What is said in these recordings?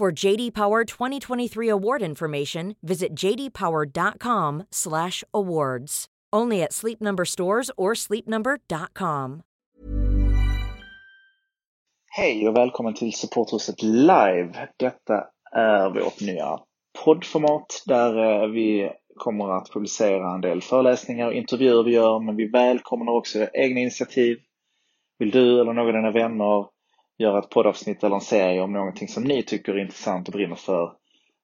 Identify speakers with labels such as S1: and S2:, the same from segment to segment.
S1: For JD Power 2023 award information, visit jdpower.com/awards. Only at Sleep Number stores or sleepnumber.com.
S2: Hej och välkommen till Supporthuset Live. Detta är vårt nya poddformat där eh, vi kommer att publicera en del föreläsningar och intervjuer vi gör, men vi välkomnar också egna initiativ. Vill du eller någon av dina vänner göra ett poddavsnitt eller en serie om någonting som ni tycker är intressant och brinner för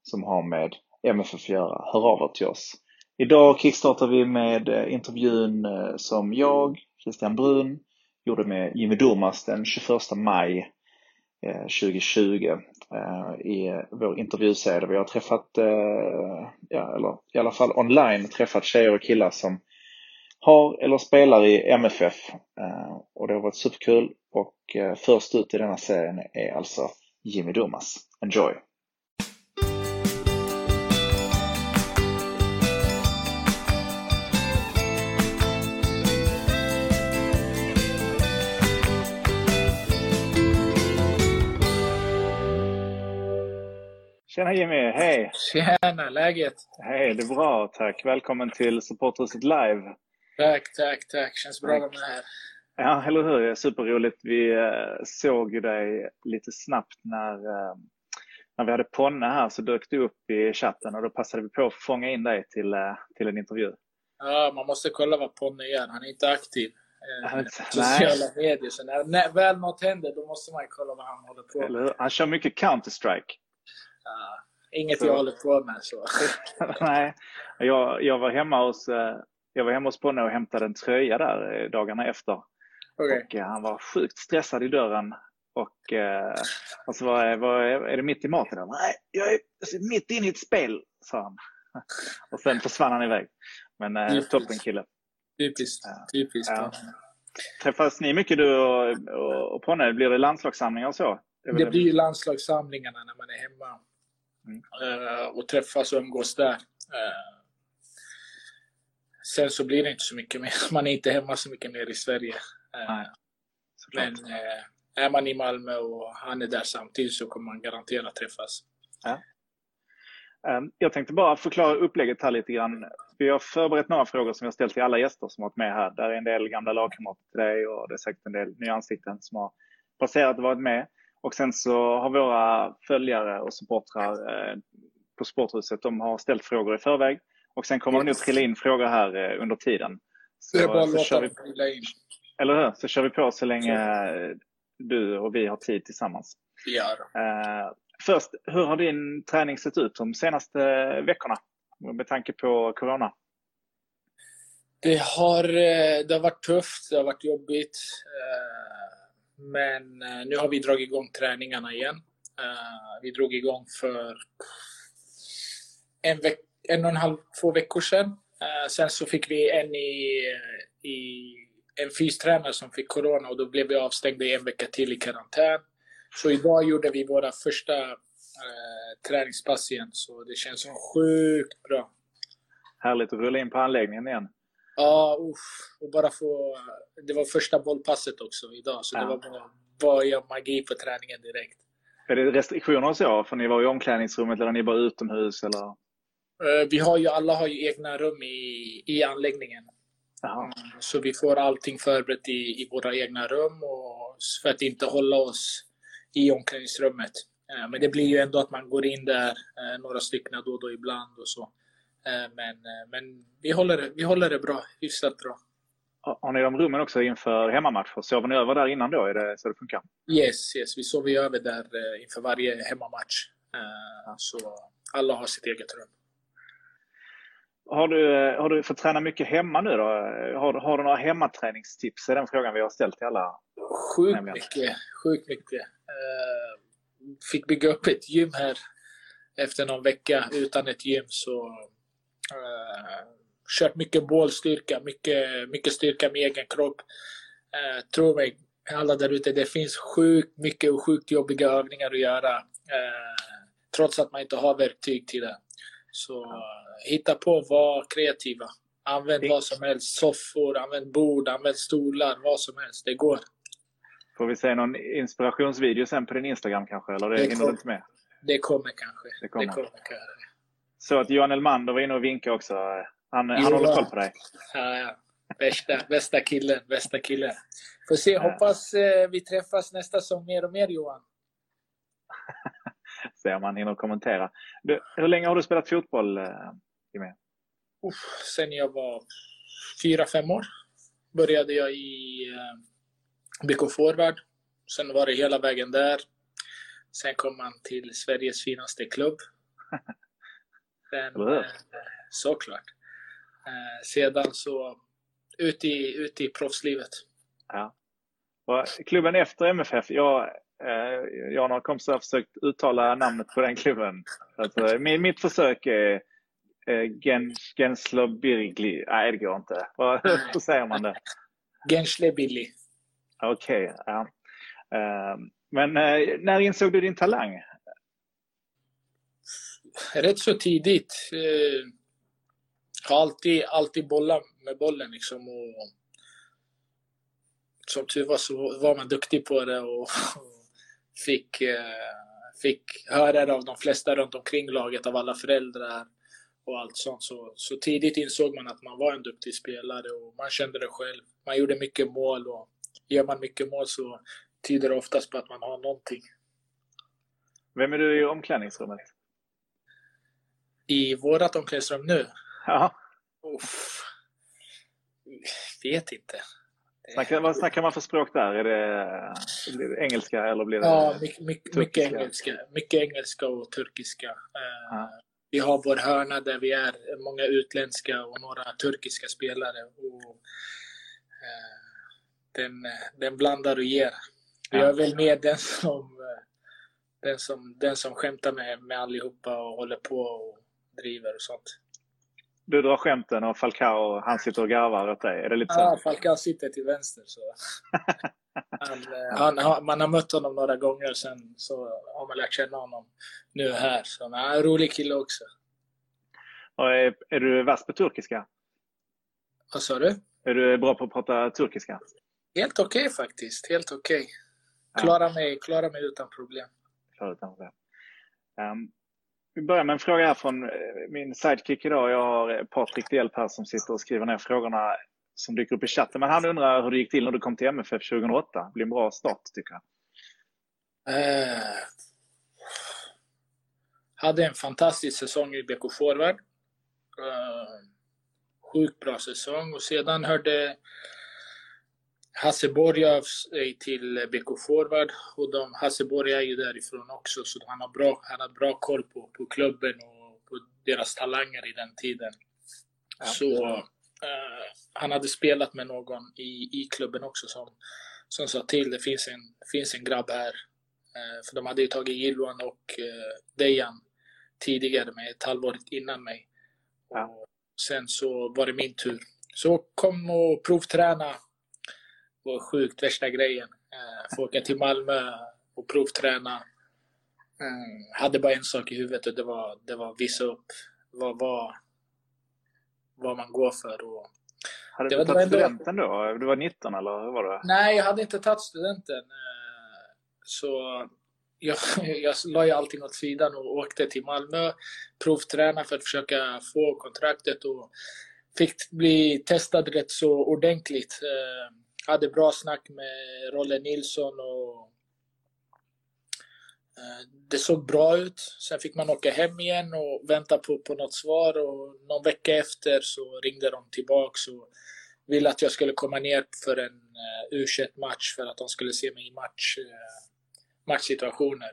S2: som har med MFF att göra, hör av er till oss. Idag kickstartar vi med eh, intervjun eh, som jag, Christian Brun, gjorde med Jimmy Durmaz den 21 maj eh, 2020 i vår intervjuserie. Vi har träffat, ja, eller i alla fall online, träffat tjejer och killar som har eller spelar i MFF och det har varit superkul och först ut i denna serien är alltså Jimmy Durmaz. Enjoy! Tjena Jimmy, hej!
S3: Tjena, läget?
S2: Hej, det är bra tack. Välkommen till Supporthuset Live.
S3: Tack, tack, tack. Känns bra att vara med här.
S2: Ja, eller hur? Superroligt. Vi eh, såg ju dig lite snabbt när, eh, när vi hade Ponne här så dök du upp i chatten och då passade vi på att fånga in dig till, eh, till en intervju.
S3: Ja, man måste kolla vad Ponne gör. Han är inte aktiv. Eh, sociala medier. Så när, när väl något händer då måste man kolla vad han håller på
S2: med. Han kör mycket Counter-Strike.
S3: Uh, inget så. jag håller på med. Så.
S2: Nej, jag, jag, var hemma hos, jag var hemma hos Ponne och hämtade en tröja där dagarna efter. Okay. Och han var sjukt stressad i dörren. Och, och så var, var, är det mitt i maten? Nej, jag är mitt inne i ett spel, sa han. Och sen försvann han iväg. Men eh, toppen kille.
S3: Typiskt. Typiskt. Ja.
S2: Träffas ni mycket du och, och, och Ponne? Blir det landslagssamlingar och så?
S3: Det, det blir landslagssamlingarna när man är hemma mm. uh, och träffas och umgås där. Uh, sen så blir det inte så mycket mer. Man är inte hemma så mycket mer i Sverige. Uh, men är man i Malmö och han är där samtidigt så kommer man garanterat träffas. Ja.
S2: Ehm, jag tänkte bara förklara upplägget här lite grann. Vi har förberett några frågor som har ställt till alla gäster som varit med här. Där är en del gamla lagkamrater till dig och det är säkert en del nya ansikten som har passerat och varit med. Och sen så har våra följare och supportrar eh, på Sporthuset, de har ställt frågor i förväg. Och sen kommer yes. det nog trilla in frågor här eh, under tiden.
S3: Så, det är bara att låta dem in.
S2: Eller hur? Så kör vi på så länge du och vi har tid tillsammans.
S3: Ja.
S2: Eh, först, hur har din träning sett ut de senaste veckorna? Med tanke på Corona.
S3: Det har, det har varit tufft, det har varit jobbigt. Men eh, nu har vi dragit igång träningarna igen. Eh, vi drog igång för en, veck en och en halv, två veckor sedan. Eh, sen så fick vi en i, i en fystränare som fick corona och då blev vi avstängda i en vecka till i karantän. Så idag gjorde vi våra första eh, träningspass igen, så det känns sjukt bra.
S2: Härligt att rulla in på anläggningen igen.
S3: Ja, uff. och bara få... Det var första bollpasset också idag, så ja. det var bara börja magi på träningen direkt.
S2: Är det restriktioner och så? För ni var i omklädningsrummet eller ni bara utomhus? Eller?
S3: Eh, vi har ju, alla har ju egna rum i, i anläggningen. Mm, så vi får allting förberett i, i våra egna rum och för att inte hålla oss i omklädningsrummet. Eh, men det blir ju ändå att man går in där, eh, några stycken då och då ibland och så. Eh, men, men vi, håller, vi håller det bra, hyfsat bra.
S2: Har ni de rummen också inför hemmamatcher? Sover ni över där innan då? Är det så det funkar?
S3: Yes, yes. vi sover över där inför varje hemmamatch. Så alla har sitt eget rum.
S2: Har du, har du fått träna mycket hemma nu då? Har, har du några hemmaträningstips? Det är den frågan vi har ställt till alla.
S3: Sjukt mycket. Sjukt mycket. fick bygga upp ett gym här efter någon vecka utan ett gym. Så uh, kört mycket bålstyrka, mycket, mycket styrka med egen kropp. Uh, tro mig, alla där ute, det finns sjukt mycket och sjukt jobbiga övningar att göra. Uh, trots att man inte har verktyg till det. Så uh, hitta på, var kreativa. Använd vad som helst. Soffor, använd bord, använd stolar, vad som helst. Det går.
S2: Får vi se någon inspirationsvideo sen på din Instagram kanske? Eller det, det hinner du inte med?
S3: Det kommer kanske.
S2: Det kommer.
S3: Det kommer kanske.
S2: Så att Johan Elmander var inne och vinkade också. Han, han håller koll på dig.
S3: Ja, ja. Bästa, bästa killen, bästa killen. Får se, hoppas eh, vi träffas nästa säsong mer och mer Johan.
S2: se om han hinner kommentera. Du, hur länge har du spelat fotboll, eh, Jimmy?
S3: Uff, sen jag var fyra, fem år började jag i eh, BK Forward. Sen var det hela vägen där. Sen kom man till Sveriges finaste klubb. Sen, eh, såklart. Eh, sedan så ut i, ut i proffslivet.
S2: Ja. Och klubben efter MFF, jag, jag och några kompisar har försökt uttala namnet på den klubben. Alltså, mitt försök är Gens, Genslobirgli. Nej, det går inte. Hur säger man det?
S3: Genslebili.
S2: Okej. Okay, ja. Eh, men eh, när insåg du din talang?
S3: Rätt så tidigt. Eh, har alltid, alltid bollat med bollen liksom. Och, som tur var så var man duktig på det och, fick, eh, fick höra det av de flesta runt omkring laget, av alla föräldrar och allt sånt. Så, så tidigt insåg man att man var en duktig spelare och man kände det själv. Man gjorde mycket mål och gör man mycket mål så tyder det oftast på att man har någonting.
S2: Vem är du i omklädningsrummet?
S3: I vårat omklädningsrum nu?
S2: Ja.
S3: Uff. Vet inte.
S2: Snackar, vad snackar man för språk där? Är det, blir det engelska eller blir det
S3: Ja, mycket, mycket, engelska. Mycket engelska och turkiska. Eh, ja. Vi har vår hörna där vi är många utländska och några turkiska spelare. Och, uh, den, den blandar och ger. Jag är väl med den som, den som, den som skämtar med, med allihopa och håller på och driver och sånt.
S2: Du drar skämten och Falcao han sitter och garvar åt dig? Är det lite så?
S3: Ja, Falcao sitter till vänster. Så. han, eh, han, man har mött honom några gånger sen så har man lärt känna honom nu här. Så han är en rolig kille också.
S2: Och är, är du vass på turkiska?
S3: Vad sa du?
S2: Är du bra på att prata turkiska?
S3: Helt okej okay, faktiskt. Helt okej. Okay. Klarar, mig, klarar mig utan problem.
S2: Klarar utan problem. Um, vi börjar med en fråga här från eh, min sidekick idag. Jag har eh, Patrik Delp här som sitter och skriver ner frågorna som dyker upp i chatten. Men han undrar hur det gick till när du kom till MFF 2008. Det blir en bra start tycker jag.
S3: Uh, hade en fantastisk säsong i BK Forward. Uh, sjukt bra säsong och sedan hörde Hasse Borg av sig till BK Forward och de, Hasse Borg är ju därifrån också så han har bra, han har bra koll på, på klubben och på deras talanger i den tiden. Ja. Så uh, han hade spelat med någon i, i klubben också som, som sa till det finns en, finns en grabb här. Uh, för de hade ju tagit Gilwan och uh, Dejan tidigare med ett halvår innan mig. Ja. Sen så var det min tur. Så kom och provträna var sjukt värsta grejen. Uh, få åka till Malmö och provträna. Mm, hade bara en sak i huvudet och det var, det var visa upp vad, vad, vad man går för. Och
S2: hade du tagit studenten då? Du var 19 eller hur var det?
S3: Nej, jag hade inte tagit studenten. Eh, så jag, jag la ju allting åt sidan och åkte till Malmö, provträna för att försöka få kontraktet och fick bli testad rätt så ordentligt. Eh, hade bra snack med Rolle Nilsson och Eh, det såg bra ut. Sen fick man åka hem igen och vänta på, på något svar och någon vecka efter så ringde de tillbaks och ville att jag skulle komma ner för en eh, uh, U21-match för att de skulle se mig i match, uh, matchsituationer.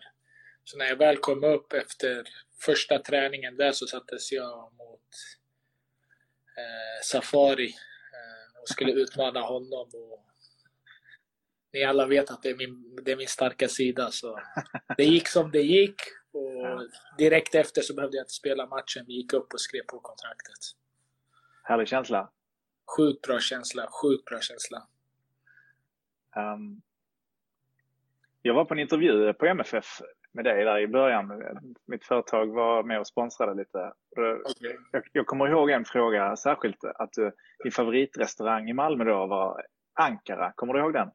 S3: Så när jag väl kom upp efter första träningen där så sattes jag mot uh, Safari och skulle utmana honom. Och ni alla vet att det är min, det är min starka sida. Så det gick som det gick. Och direkt efter så behövde jag inte spela matchen. Vi gick upp och skrev på kontraktet.
S2: Härlig känsla.
S3: Sjukt bra känsla. Sjukt bra känsla.
S2: Um, jag var på en intervju på MFF med dig där i början. Mitt företag var med och sponsrade lite. Okay. Jag, jag, kommer ihåg en fråga särskilt, att du, din favoritrestaurang i Malmö då var Ankara. Kommer du ihåg den?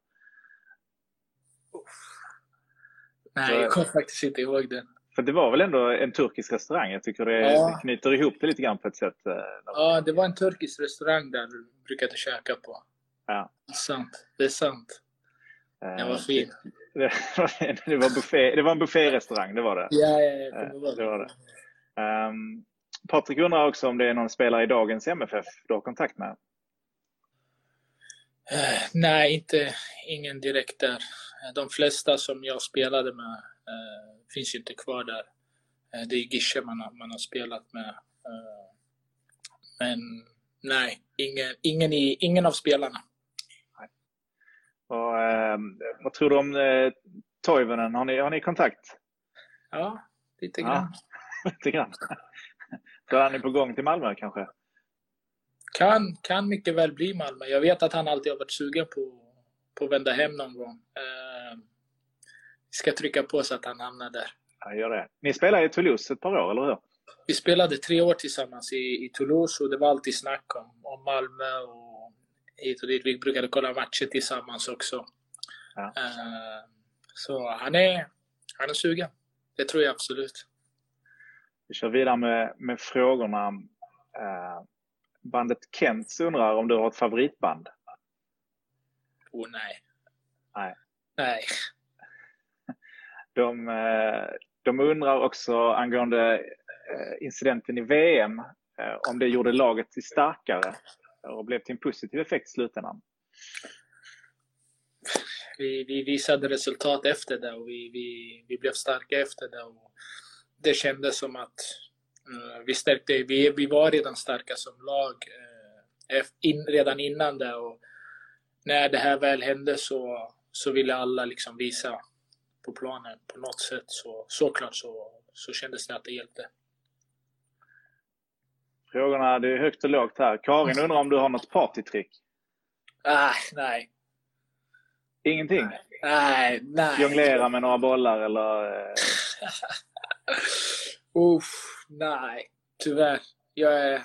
S3: Nej, jag kommer faktiskt inte ihåg den.
S2: För det var väl ändå en turkisk restaurang? Jag tycker det, ja. knyter ihop det lite grann på ett sätt. Eh,
S3: ja, det var en turkisk restaurang där du brukade käka på.
S2: Ja.
S3: Det är sant. Det är sant. Den var eh, fin.
S2: Det, det, var, buffé, det var en bufférestaurang, det var det.
S3: Ja, ja, ja det
S2: var det. Var det. Um, Patrik undrar också om det är någon spelare i dagens MFF du har kontakt med?
S3: Uh, nej, inte, ingen direkt där. De flesta som jag spelade med uh, finns ju inte kvar där. Uh, det är Gische man har, man har spelat med. men nej, ingen, ingen, i, ingen av spelarna.
S2: Och, eh, vad tror du om eh, Toivonen? Har ni, har ni kontakt?
S3: Ja, lite grann.
S2: Ja, lite grann. Så han är på gång till Malmö kanske?
S3: Kan, kan mycket väl bli Malmö. Jag vet att han alltid har varit sugen på, på vända hem någon gång. Eh, vi ska trycka på så att han hamnar där.
S2: Ja, gör det. Ni spelade i Toulouse ett par år, eller hur?
S3: Vi spelade tre år tillsammans i, i Toulouse och det var alltid snack om, om Malmö och hit och dit. Vi brukade kolla matcher tillsammans också. Ja. Uh, så han är, han är sugen. Det tror jag absolut.
S2: Vi kör vidare med, med frågorna. Uh, bandet Kents undrar om du har ett favoritband?
S3: Oh nej.
S2: Nej.
S3: Nej.
S2: De, uh, de undrar också angående incidenten i VM, om det gjorde laget till starkare och blev till en positiv effekt i slutändan?
S3: Vi, vi visade resultat efter det och vi, vi, vi blev starka efter det. Och det kändes som att uh, vi stärkte, vi, vi var redan starka som lag uh, in, redan innan det. Och när det här väl hände så, så ville alla liksom visa på planen på något sätt. Så såklart så, så kändes det att det hjälpte.
S2: Frågorna, det är högt och lågt här. Karin undrar om du har något partytrick?
S3: Ah, nej.
S2: Ingenting?
S3: Nej, nej.
S2: Jonglera med några bollar eller? Eh?
S3: Uff, nej. Tyvärr. Jag är...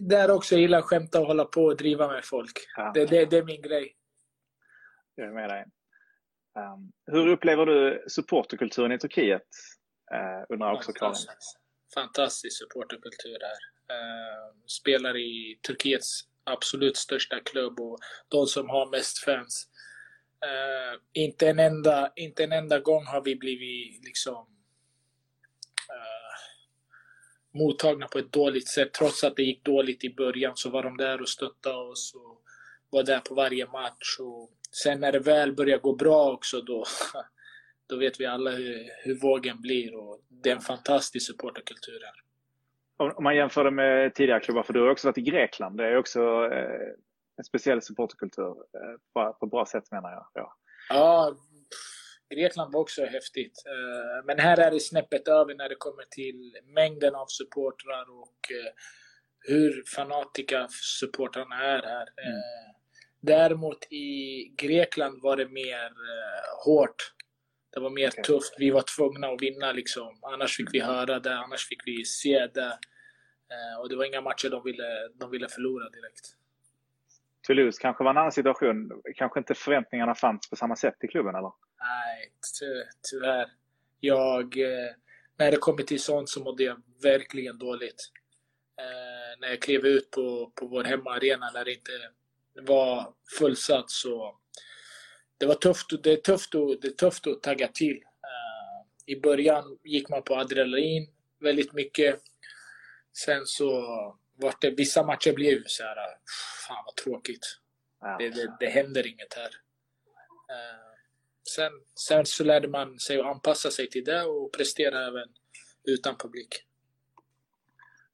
S3: Där också, jag gillar att skämta och hålla på och driva med folk. Ja. Det, det, det, är min grej.
S2: Jag är med dig. Um, hur upplever du supporterkulturen i Turkiet? Uh, undrar också Karin
S3: fantastisk supporterkultur här. Eh, spelar i Turkiets absolut största klubb och de som har mest fans. Eh, inte, en enda, inte en enda gång har vi blivit liksom mottagna på ett dåligt sätt. Trots att det gick dåligt i början så var de där och stöttade oss och var där på varje match. Och sen när det väl började gå bra också då då vet vi alla hur, hur vågen blir och det är en fantastisk supporterkultur här.
S2: Om man jämför det med tidigare klubbar, för du har också varit i Grekland. Det är också eh, en speciell supporterkultur eh, på, på bra sätt menar jag.
S3: Ja. ja, Grekland var också häftigt. Eh, men här är det snäppet över när det kommer till mängden av supportrar och eh, hur fanatika supportrarna är här. Mm. Eh, däremot i Grekland var det mer hårt det var mer okay. tufft. Vi var tvungna att vinna liksom. Annars fick vi höra det, annars fick vi se det. Och det var inga matcher de ville, de ville förlora direkt.
S2: Toulouse kanske var en annan situation. Kanske inte förväntningarna fanns på samma sätt i klubben, eller?
S3: Nej, ty tyvärr. Jag, eh, när det kommer till sånt så mådde jag verkligen dåligt. Eh, när jag klev ut på, på vår hemmaarena när det inte var fullsatt så det var tufft, det är tufft, och, det är tufft att tagga till. Uh, I början gick man på adrenalin väldigt mycket. Sen så var det, vissa matcher blev så här, fan vad tråkigt. Ja. Det, det, det händer inget här. Uh, sen, sen så lärde man sig att anpassa sig till det och prestera även utan publik.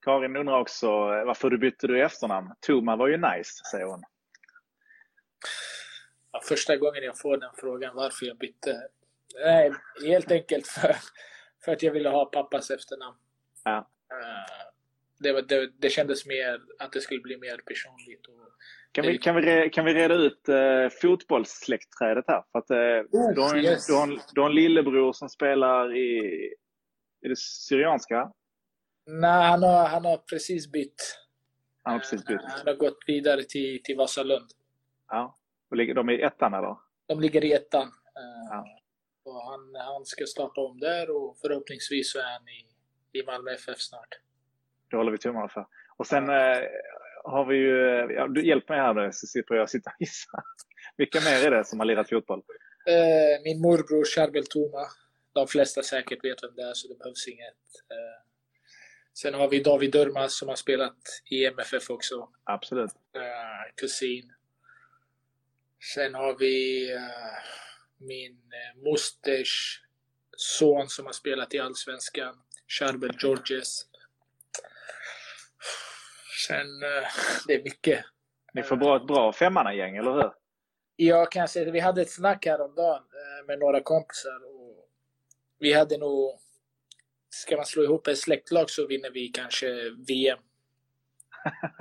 S2: Karin undrar också varför du bytte du efternamn. Toma var ju nice, säger hon.
S3: första gången jag får den frågan varför jag bytte. Nej, helt enkelt för, för att jag ville ha pappas efternamn.
S2: Ja.
S3: Eh, det, det, det kändes mer att det skulle bli mer personligt. Och,
S2: Kan vi, kan, vi, kan vi reda ut eh, fotbollssläktträdet här? För att, eh,
S3: Oh,
S2: du, har en,
S3: yes.
S2: du, har en, du har en lillebror som spelar i, i det Syrianska.
S3: nej, han har, han har precis bytt.
S2: Han har precis bytt.
S3: Han har gått vidare till, till Vasalund.
S2: Ja. Och ligger de i ettan eller?
S3: De ligger i ettan. Eh,
S2: Ja.
S3: och han, han ska starta om där och förhoppningsvis så är han i, i Malmö FF snart.
S2: Det håller vi tummarna för. Och sen eh, har vi ju, ja, du hjälp mig här nu så slipper jag sitta och gissa. Vilka mer är det som har lirat fotboll?
S3: Eh, min morbror Charbel Toma. De flesta säkert vet vem det är så det behövs inget. Eh, sen har vi David Durmaz som har spelat i MFF också.
S2: Absolut.
S3: Eh, kusin. Sen har vi min mosters son som har spelat i Allsvenskan. Charbel Georges. Sen, eh, det är mycket.
S2: Ni får bra, ett bra femmannagäng, eller hur?
S3: Jag kan säga att vi hade ett snack häromdagen eh, med några kompisar. Och vi hade nog... Ska man slå ihop ett släktlag så vinner vi kanske VM.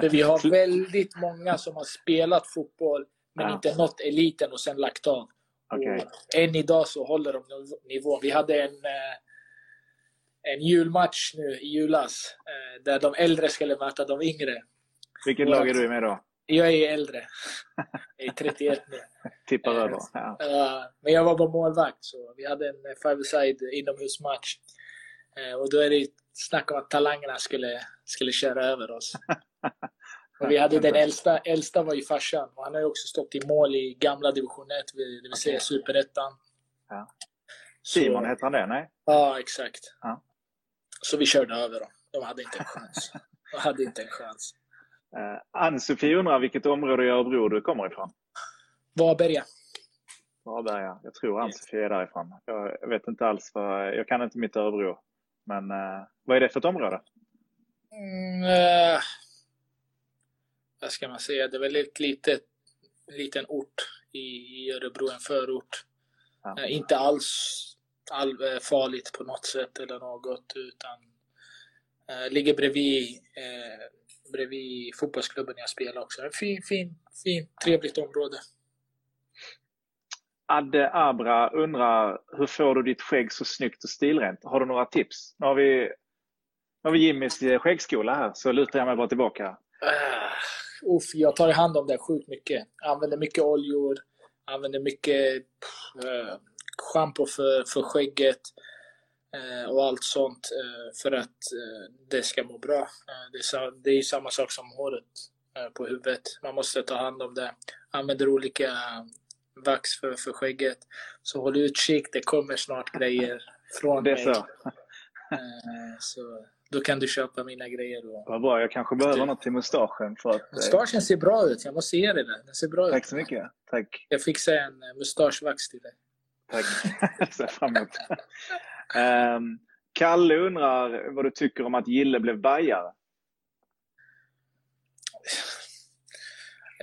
S3: För vi har väldigt många som har spelat fotboll men
S2: Ja.
S3: inte nått eliten och sen lagt av.
S2: Okej.
S3: Och än idag så håller de nivån. Vi hade en, eh, en julmatch nu i julas eh, där de äldre skulle möta de yngre.
S2: Vilket lag är du med då?
S3: Jag är äldre. Jag är 31 nu.
S2: Tippar
S3: Eh,
S2: över. Ja.
S3: Ja, men jag var bara målvakt så vi hade en five-side inomhusmatch. Eh, och då är det snack om att talangerna skulle, skulle köra över oss. Och vi hade den äldsta, äldsta var ju farsan och han har ju också stått i mål i gamla division 1, det vill säga
S2: Okej.
S3: superettan.
S2: Ja.
S3: Så-
S2: Simon heter han det? Nej?
S3: Ja, exakt.
S2: Ja.
S3: Så vi körde över dem. De hade inte en chans. De hade inte en chans.
S2: Uh, Ann-Sofie undrar vilket område i Örebro du kommer ifrån?
S3: Varberga.
S2: Varberga. Jag tror Ann-Sofie är därifrån. Jag, vet inte alls. Vad, jag kan inte mitt Örebro. Men eh, vad är det för ett område?
S3: Mm, eh, vad ska man säga? Det är väl ett litet, en liten ort i, i Örebro, en förort.
S2: Ja.
S3: Eh, inte alls all, eh, farligt på något sätt eller något utan eh, ligger bredvid, eh, bredvid fotbollsklubben jag spelar också. En fin, fin, fin, trevligt område.
S2: Adde Abra undrar hur får du ditt skägg så snyggt och stilrent? Har du några tips? Nu har vi, nu har vi Jimmys eh, skäggskola här så lutar jag mig bara tillbaka.
S3: Uh, uff, jag tar hand om det sjukt mycket. Använder mycket oljor, använder mycket uh, schampo för, för skägget eh, och allt sånt eh, för att eh, det ska må bra. Det, är, samma sak som håret på huvudet. Man måste ta hand om det. Använder olika vax för, för skägget. Så håll utkik, det kommer snart grejer från
S2: Det är
S3: mig.
S2: så.
S3: Så då kan du köpa mina grejer. Och...
S2: Vad bra. Jag kanske behöver något till mustaschen. För att,
S3: Mustaschen ser bra ut. Jag måste ge dig det. Den ser bra ut.
S2: tack så mycket. Tack.
S3: Jag fixar en mustaschvax till dig.
S2: Tack. Jag ser fram emot. Ehm, Kalle undrar vad du tycker om att Gille blev bajare.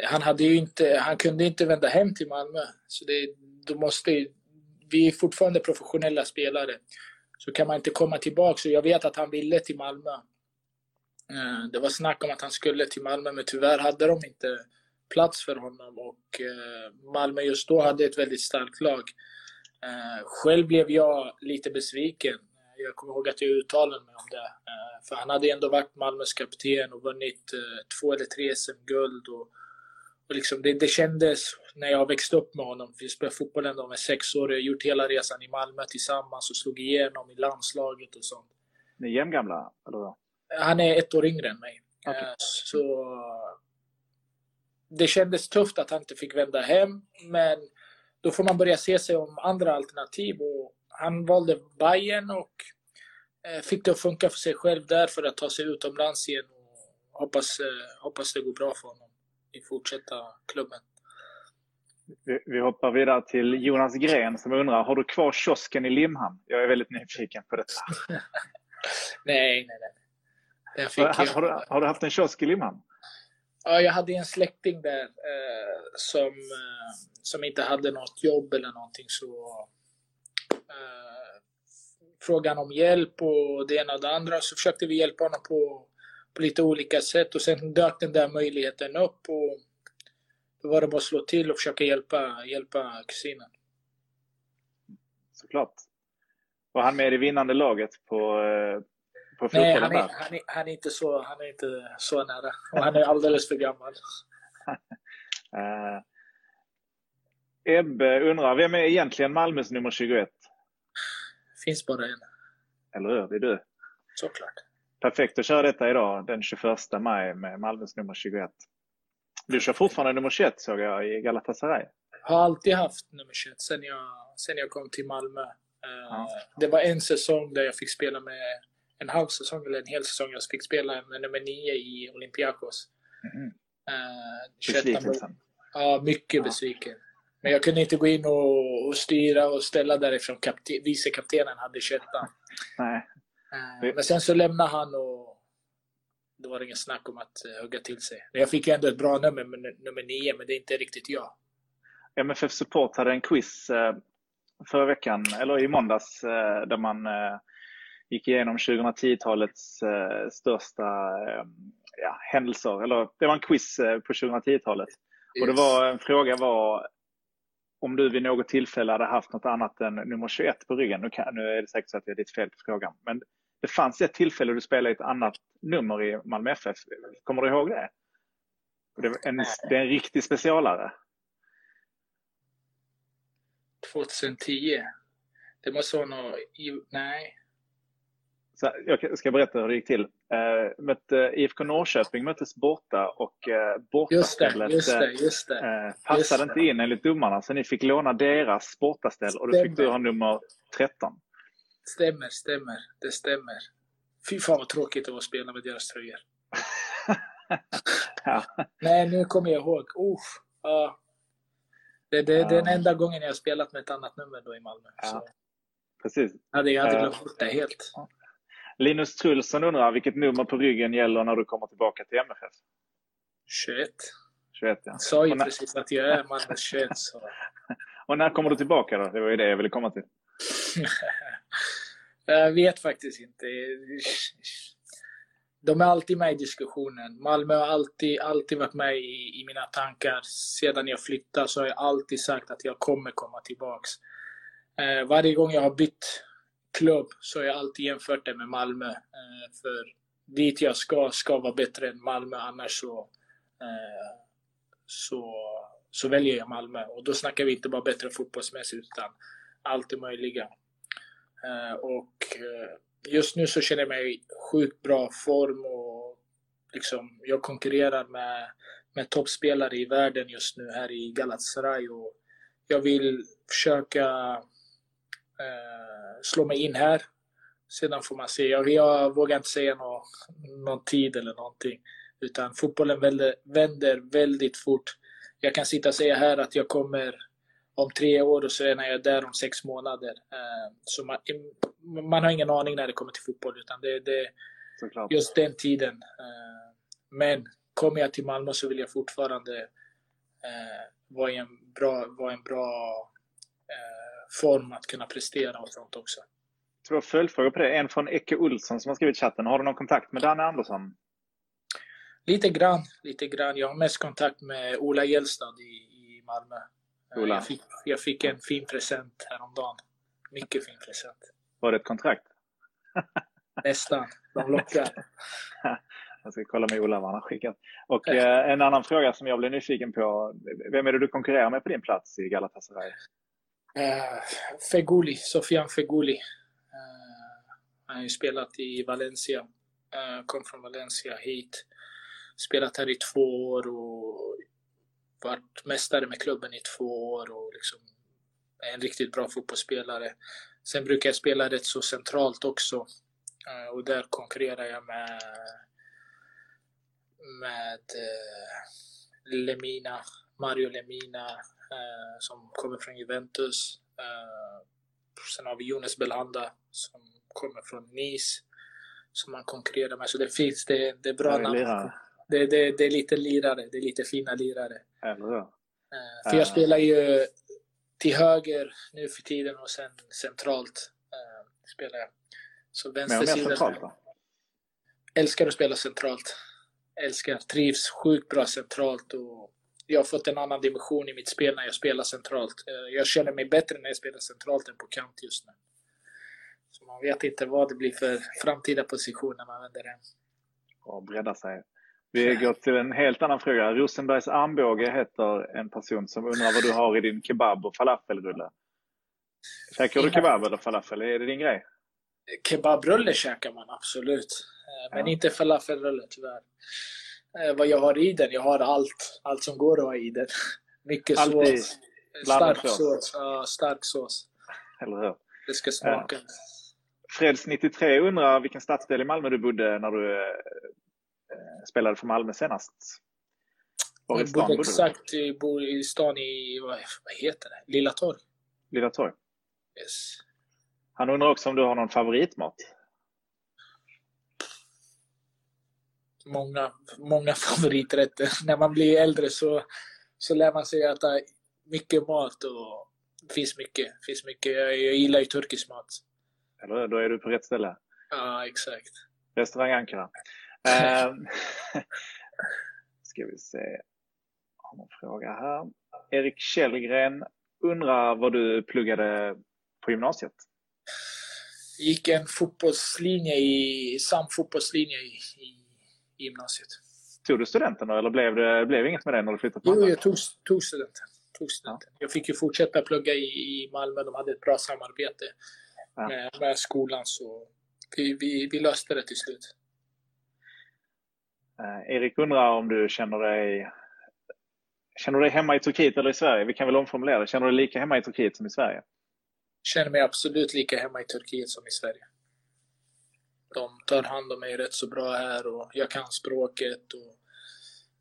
S3: Han, hade ju inte, han kunde inte vända hem till Malmö. Så det, då måste, vi är fortfarande professionella spelare. Så kan man inte komma tillbaka. Så jag vet att han ville till Malmö. Ehm, det var snack om att han skulle till Malmö, men tyvärr hade de inte plats för honom. Och eh, Malmö just då hade ett väldigt starkt lag. Eh, Själv blev jag lite besviken. Jag kommer ihåg att jag uttalade mig om det. Eh, För han hade ändå varit Malmös kapten och vunnit eh, två eller tre SM-guld. Och, och liksom det, det kändes, när jag växte upp med honom, vi spelade fotboll ändå med sex år, jag har gjort hela resan i Malmö tillsammans och slog igenom i landslaget och sånt.
S2: Ni är jämngamla? Eller?
S3: Han är ett år yngre än mig. Eh, Så det kändes tufft att han inte fick vända hem, men då får man börja se sig om andra alternativ. Och han valde Bayern och eh, fick det att funka för sig själv där för att ta sig utomlands igen. Och hoppas, eh, hoppas det går bra för honom i fortsätta klubben.
S2: Vi, hoppar vidare till Jonas Gren som undrar, har du kvar kiosken i Limhamn? Jag är väldigt nyfiken på detta.
S3: Nej, nej, nej.
S2: Har, har, du, har du haft en kiosk i Limhamn?
S3: Ja, jag hade en släkting där eh, som, eh, som inte hade något jobb eller någonting så eh, frågade han om hjälp och det ena och det andra. Så försökte vi hjälpa honom på, på lite olika sätt och sen dök den där möjligheten upp och då var det bara att slå till och försöka hjälpa, hjälpa kusinen.
S2: Såklart. Var han med i vinnande laget på, eh, på
S3: Nej, han är, han, är, han, är inte så, han är inte så nära. Och han är alldeles för gammal.
S2: Eh, Ebbe undrar, vem är egentligen Malmös nummer 21?
S3: Finns bara en,
S2: Eller hur? Det är du.
S3: såklart.
S2: Perfekt att köra detta idag, den 21 maj, med Malmös nummer 21. Du kör fortfarande nummer 21 såg jag i Galatasaray.
S3: Har alltid haft nummer 21 sen jag, sen jag kom till Malmö. Eh,
S2: Ja.
S3: Det var en säsong där jag fick spela med en halv säsong eller en hel säsong. Jag fick spela med nummer 9 i Olympiakos.
S2: Mhm.
S3: Eh, 21
S2: Besvikelsen.
S3: Ja, mycket
S2: Ja.
S3: besviken. Men jag kunde inte gå in och, och styra och ställa därifrån. Kapten, vicekaptenen hade 21
S2: Nej.
S3: Eh, Men sen så lämnade han och då var det ingen snack om att eh, hugga till sig. Jag fick ju ändå ett bra nummer, nummer 9, men det är inte riktigt jag.
S2: MFF Support hade en quiz eh, förra veckan, eller i måndags, eh, där man eh, gick igenom 2010-talets eh, största eh, ja, händelser. Eller, det var en quiz eh, på 2010-talet. Och det var, en fråga var om du vid något tillfälle hade haft något annat än nummer 21 på ryggen. Nu, kan, nu är det säkert så att det är ditt fel på frågan. Men det fanns ett tillfälle du spelade ett annat nummer i Malmö FF. Kommer du ihåg det? Det är en, det är en riktig specialare.
S3: 2010. Det måste vara något... Nej.
S2: Så jag ska berätta hur det gick till. Eh, mötte, IFK Norrköping möttes borta och eh,
S3: Just det,
S2: bortastället
S3: just det,
S2: eh,
S3: just det.
S2: eh, passade
S3: Just det.
S2: inte in enligt domarna så ni fick låna deras bortaställ och då fick du ha nummer 13.
S3: Stämmer, stämmer. Det stämmer. Fy fan vad tråkigt det var att spela med deras tröjor.
S2: ja.
S3: Nej, nu kommer jag ihåg. Ja. Det, det, det är den
S2: Ja.
S3: enda gången jag har spelat med ett annat nummer då i Malmö.
S2: Ja. Precis.
S3: jag hade, jag hade
S2: Ja.
S3: glömt bort det helt.
S2: Linus Trulsson undrar vilket nummer på ryggen gäller när du kommer tillbaka till MFF?
S3: 21.
S2: 21 ja.
S3: Jag sa ju
S2: när-
S3: precis att jag är Malmö 21. Så.
S2: Och när kommer du tillbaka då? Det var ju det jag ville komma till.
S3: jag vet faktiskt inte. De är alltid med i diskussionen. Malmö har alltid, alltid varit med i, i mina tankar. Sedan jag flyttade så har jag alltid sagt att jag kommer komma tillbaks. Eh, varje gång jag har bytt klubb så har jag alltid jämfört det med Malmö. Eh, för dit jag ska, ska vara bättre än Malmö. Annars så, eh, så, så väljer jag Malmö. Och då snackar vi inte bara bättre fotbollsmässigt utan allt det möjliga. Eh, och eh, just nu så känner jag mig i sjukt bra form och liksom, jag konkurrerar med, med toppspelare i världen just nu här i Galatasaray och jag vill försöka eh, slå mig in här. Sedan får man se. Jag, jag vågar inte säga nå, någon tid eller någonting. Utan fotbollen vänder, vänder väldigt fort. Jag kan sitta och säga här att jag kommer om tre år och så är jag där om sex månader. Eh, Så man, man har ingen aning när det kommer till fotboll utan det,
S2: Såklart.
S3: just den tiden. Eh, Men kommer jag till Malmö så vill jag fortfarande vara en bra, vara en bra form att kunna prestera och sånt också.
S2: Två följdfrågor på det. En från Ecke Olsson som har skrivit i chatten. Har du någon kontakt med Danne Andersson?
S3: Lite grann, lite grann. Jag har mest kontakt med Ola Gällstad i, i Malmö. Eh,
S2: Ola.
S3: Jag fick, jag fick en fin present häromdagen. Mycket fin present.
S2: Var det ett kontrakt?
S3: Nästan. De lockar.
S2: Jag ska kolla med Ola vad han har skickat. Och eh, en annan fråga som jag blev nyfiken på. Vem är det du konkurrerar med på din plats i Galatasaray?
S3: Eh, Feguli, Sofian Feguli. Eh, han har ju spelat i Valencia. Eh, kom från Valencia hit. Spelat här i två år och varit mästare med klubben i två år och liksom är en riktigt bra fotbollsspelare. Sen brukar jag spela rätt så centralt också. Eh, och där konkurrerar jag med med Lemina, Mario Lemina eh, som kommer från Juventus. Eh, sen har vi Jonas Belhanda som kommer från Nice som man konkurrerar med. Så det finns, det, det är bra namn. Det, det, det är lite lirare, det är lite fina lirare.
S2: Eller?
S3: Eh, För jag spelar ju till höger nu för tiden och sen centralt eh, spelar jag. Så
S2: och mer centralt
S3: vänstersidan.
S2: va?
S3: Älskar att spela centralt. Älskar, trivs sjukt bra centralt och jag har fått en annan dimension i mitt spel när jag spelar centralt. Eh, Jag känner mig bättre när jag spelar centralt än på kant just nu. Så man vet inte vad det blir för framtida position när man vänder hem.
S2: Och bredda sig. Vi går till en helt annan fråga. Rosenbergs armbåge heter en person som undrar vad du har i din kebab och falafelrulle. Käkar du kebab eller falafel? Är det din grej?
S3: Kebabrulle käkar man absolut. Eh, Men
S2: Ja.
S3: inte falafelrulle tyvärr. Eh, Vad jag har i den? Jag har allt. Allt som går att ha i den. Mycket
S2: Allt i
S3: sås. Stark
S2: sås.
S3: sås. Ja, stark sås.
S2: Eller hur?
S3: Det ska smaka.
S2: Freds93 undrar vilken stadsdel i Malmö du bodde när du eh, spelade för Malmö senast? Var i
S3: Jag
S2: stan
S3: bodde
S2: bodde du?
S3: exakt i, bor i stan i, vad, vad heter det? Lilla Torg.
S2: Lilla Torg.
S3: Yes.
S2: Han undrar också om du har någon favoritmat?
S3: Många, många favoriträtter. När man blir äldre så, så lär man sig äta mycket mat och det finns mycket. Finns mycket. Jag, jag gillar ju turkisk mat.
S2: Eller? Då är du på rätt ställe.
S3: Ja, exakt.
S2: Restaurang Ankara. Ehm, ska vi se. Jag har någon fråga här. Erik Källgren undrar vad du pluggade på gymnasiet?
S3: gick en fotbollslinje i, sam fotbollslinje i, i, i gymnasiet.
S2: Tog du studenten då, eller blev det blev inget med det när du flyttade till
S3: Jo, jag tog, tog studenten. Tog studenten. Jag fick ju fortsätta plugga i, i Malmö. De hade ett bra samarbete
S2: Ja.
S3: med, med skolan. Så vi, vi, vi löste det till slut.
S2: Eh, Erik undrar om du känner dig Känner du dig hemma i Turkiet eller i Sverige? Vi kan väl omformulera det. Känner du dig lika hemma i Turkiet som i Sverige?
S3: Känner mig absolut lika hemma i Turkiet som i Sverige. De tar hand om mig rätt så bra här och jag kan språket. Och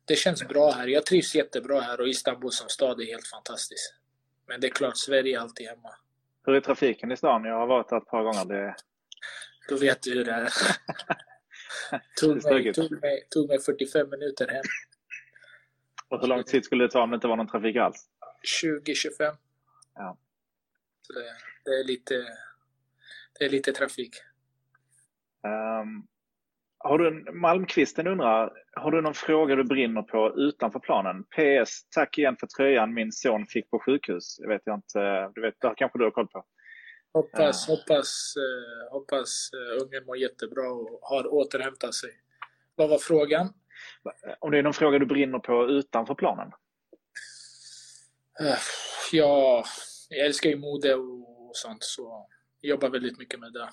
S3: det känns bra här. Jag trivs jättebra här och Istanbul som stad är helt fantastiskt. Men det är klart, Sverige är alltid hemma.
S2: Hur är trafiken i stan? Jag har varit där ett par gånger. Det,
S3: Då vet du hur det är. tog, mig, tog, mig, tog mig 45 minuter hem.
S2: och hur lång tid skulle det ta om det inte var någon trafik alls?
S3: 20-25.
S2: Ja.
S3: Så det, det, är lite, det är lite trafik.
S2: Um, har du en, Malmqvisten undrar, har du någon fråga du brinner på utanför planen? PS, tack igen för tröjan min son fick på sjukhus. Jag vet jag inte, du vet, det kanske du har koll på?
S3: Hoppas, hoppas, eh, hoppas eh, ungen mår jättebra och har återhämtat sig. Vad var frågan?
S2: Om det är någon fråga du brinner på utanför planen?
S3: Eh, Ja, jag älskar ju mode och sånt så jag jobbar väldigt mycket med det.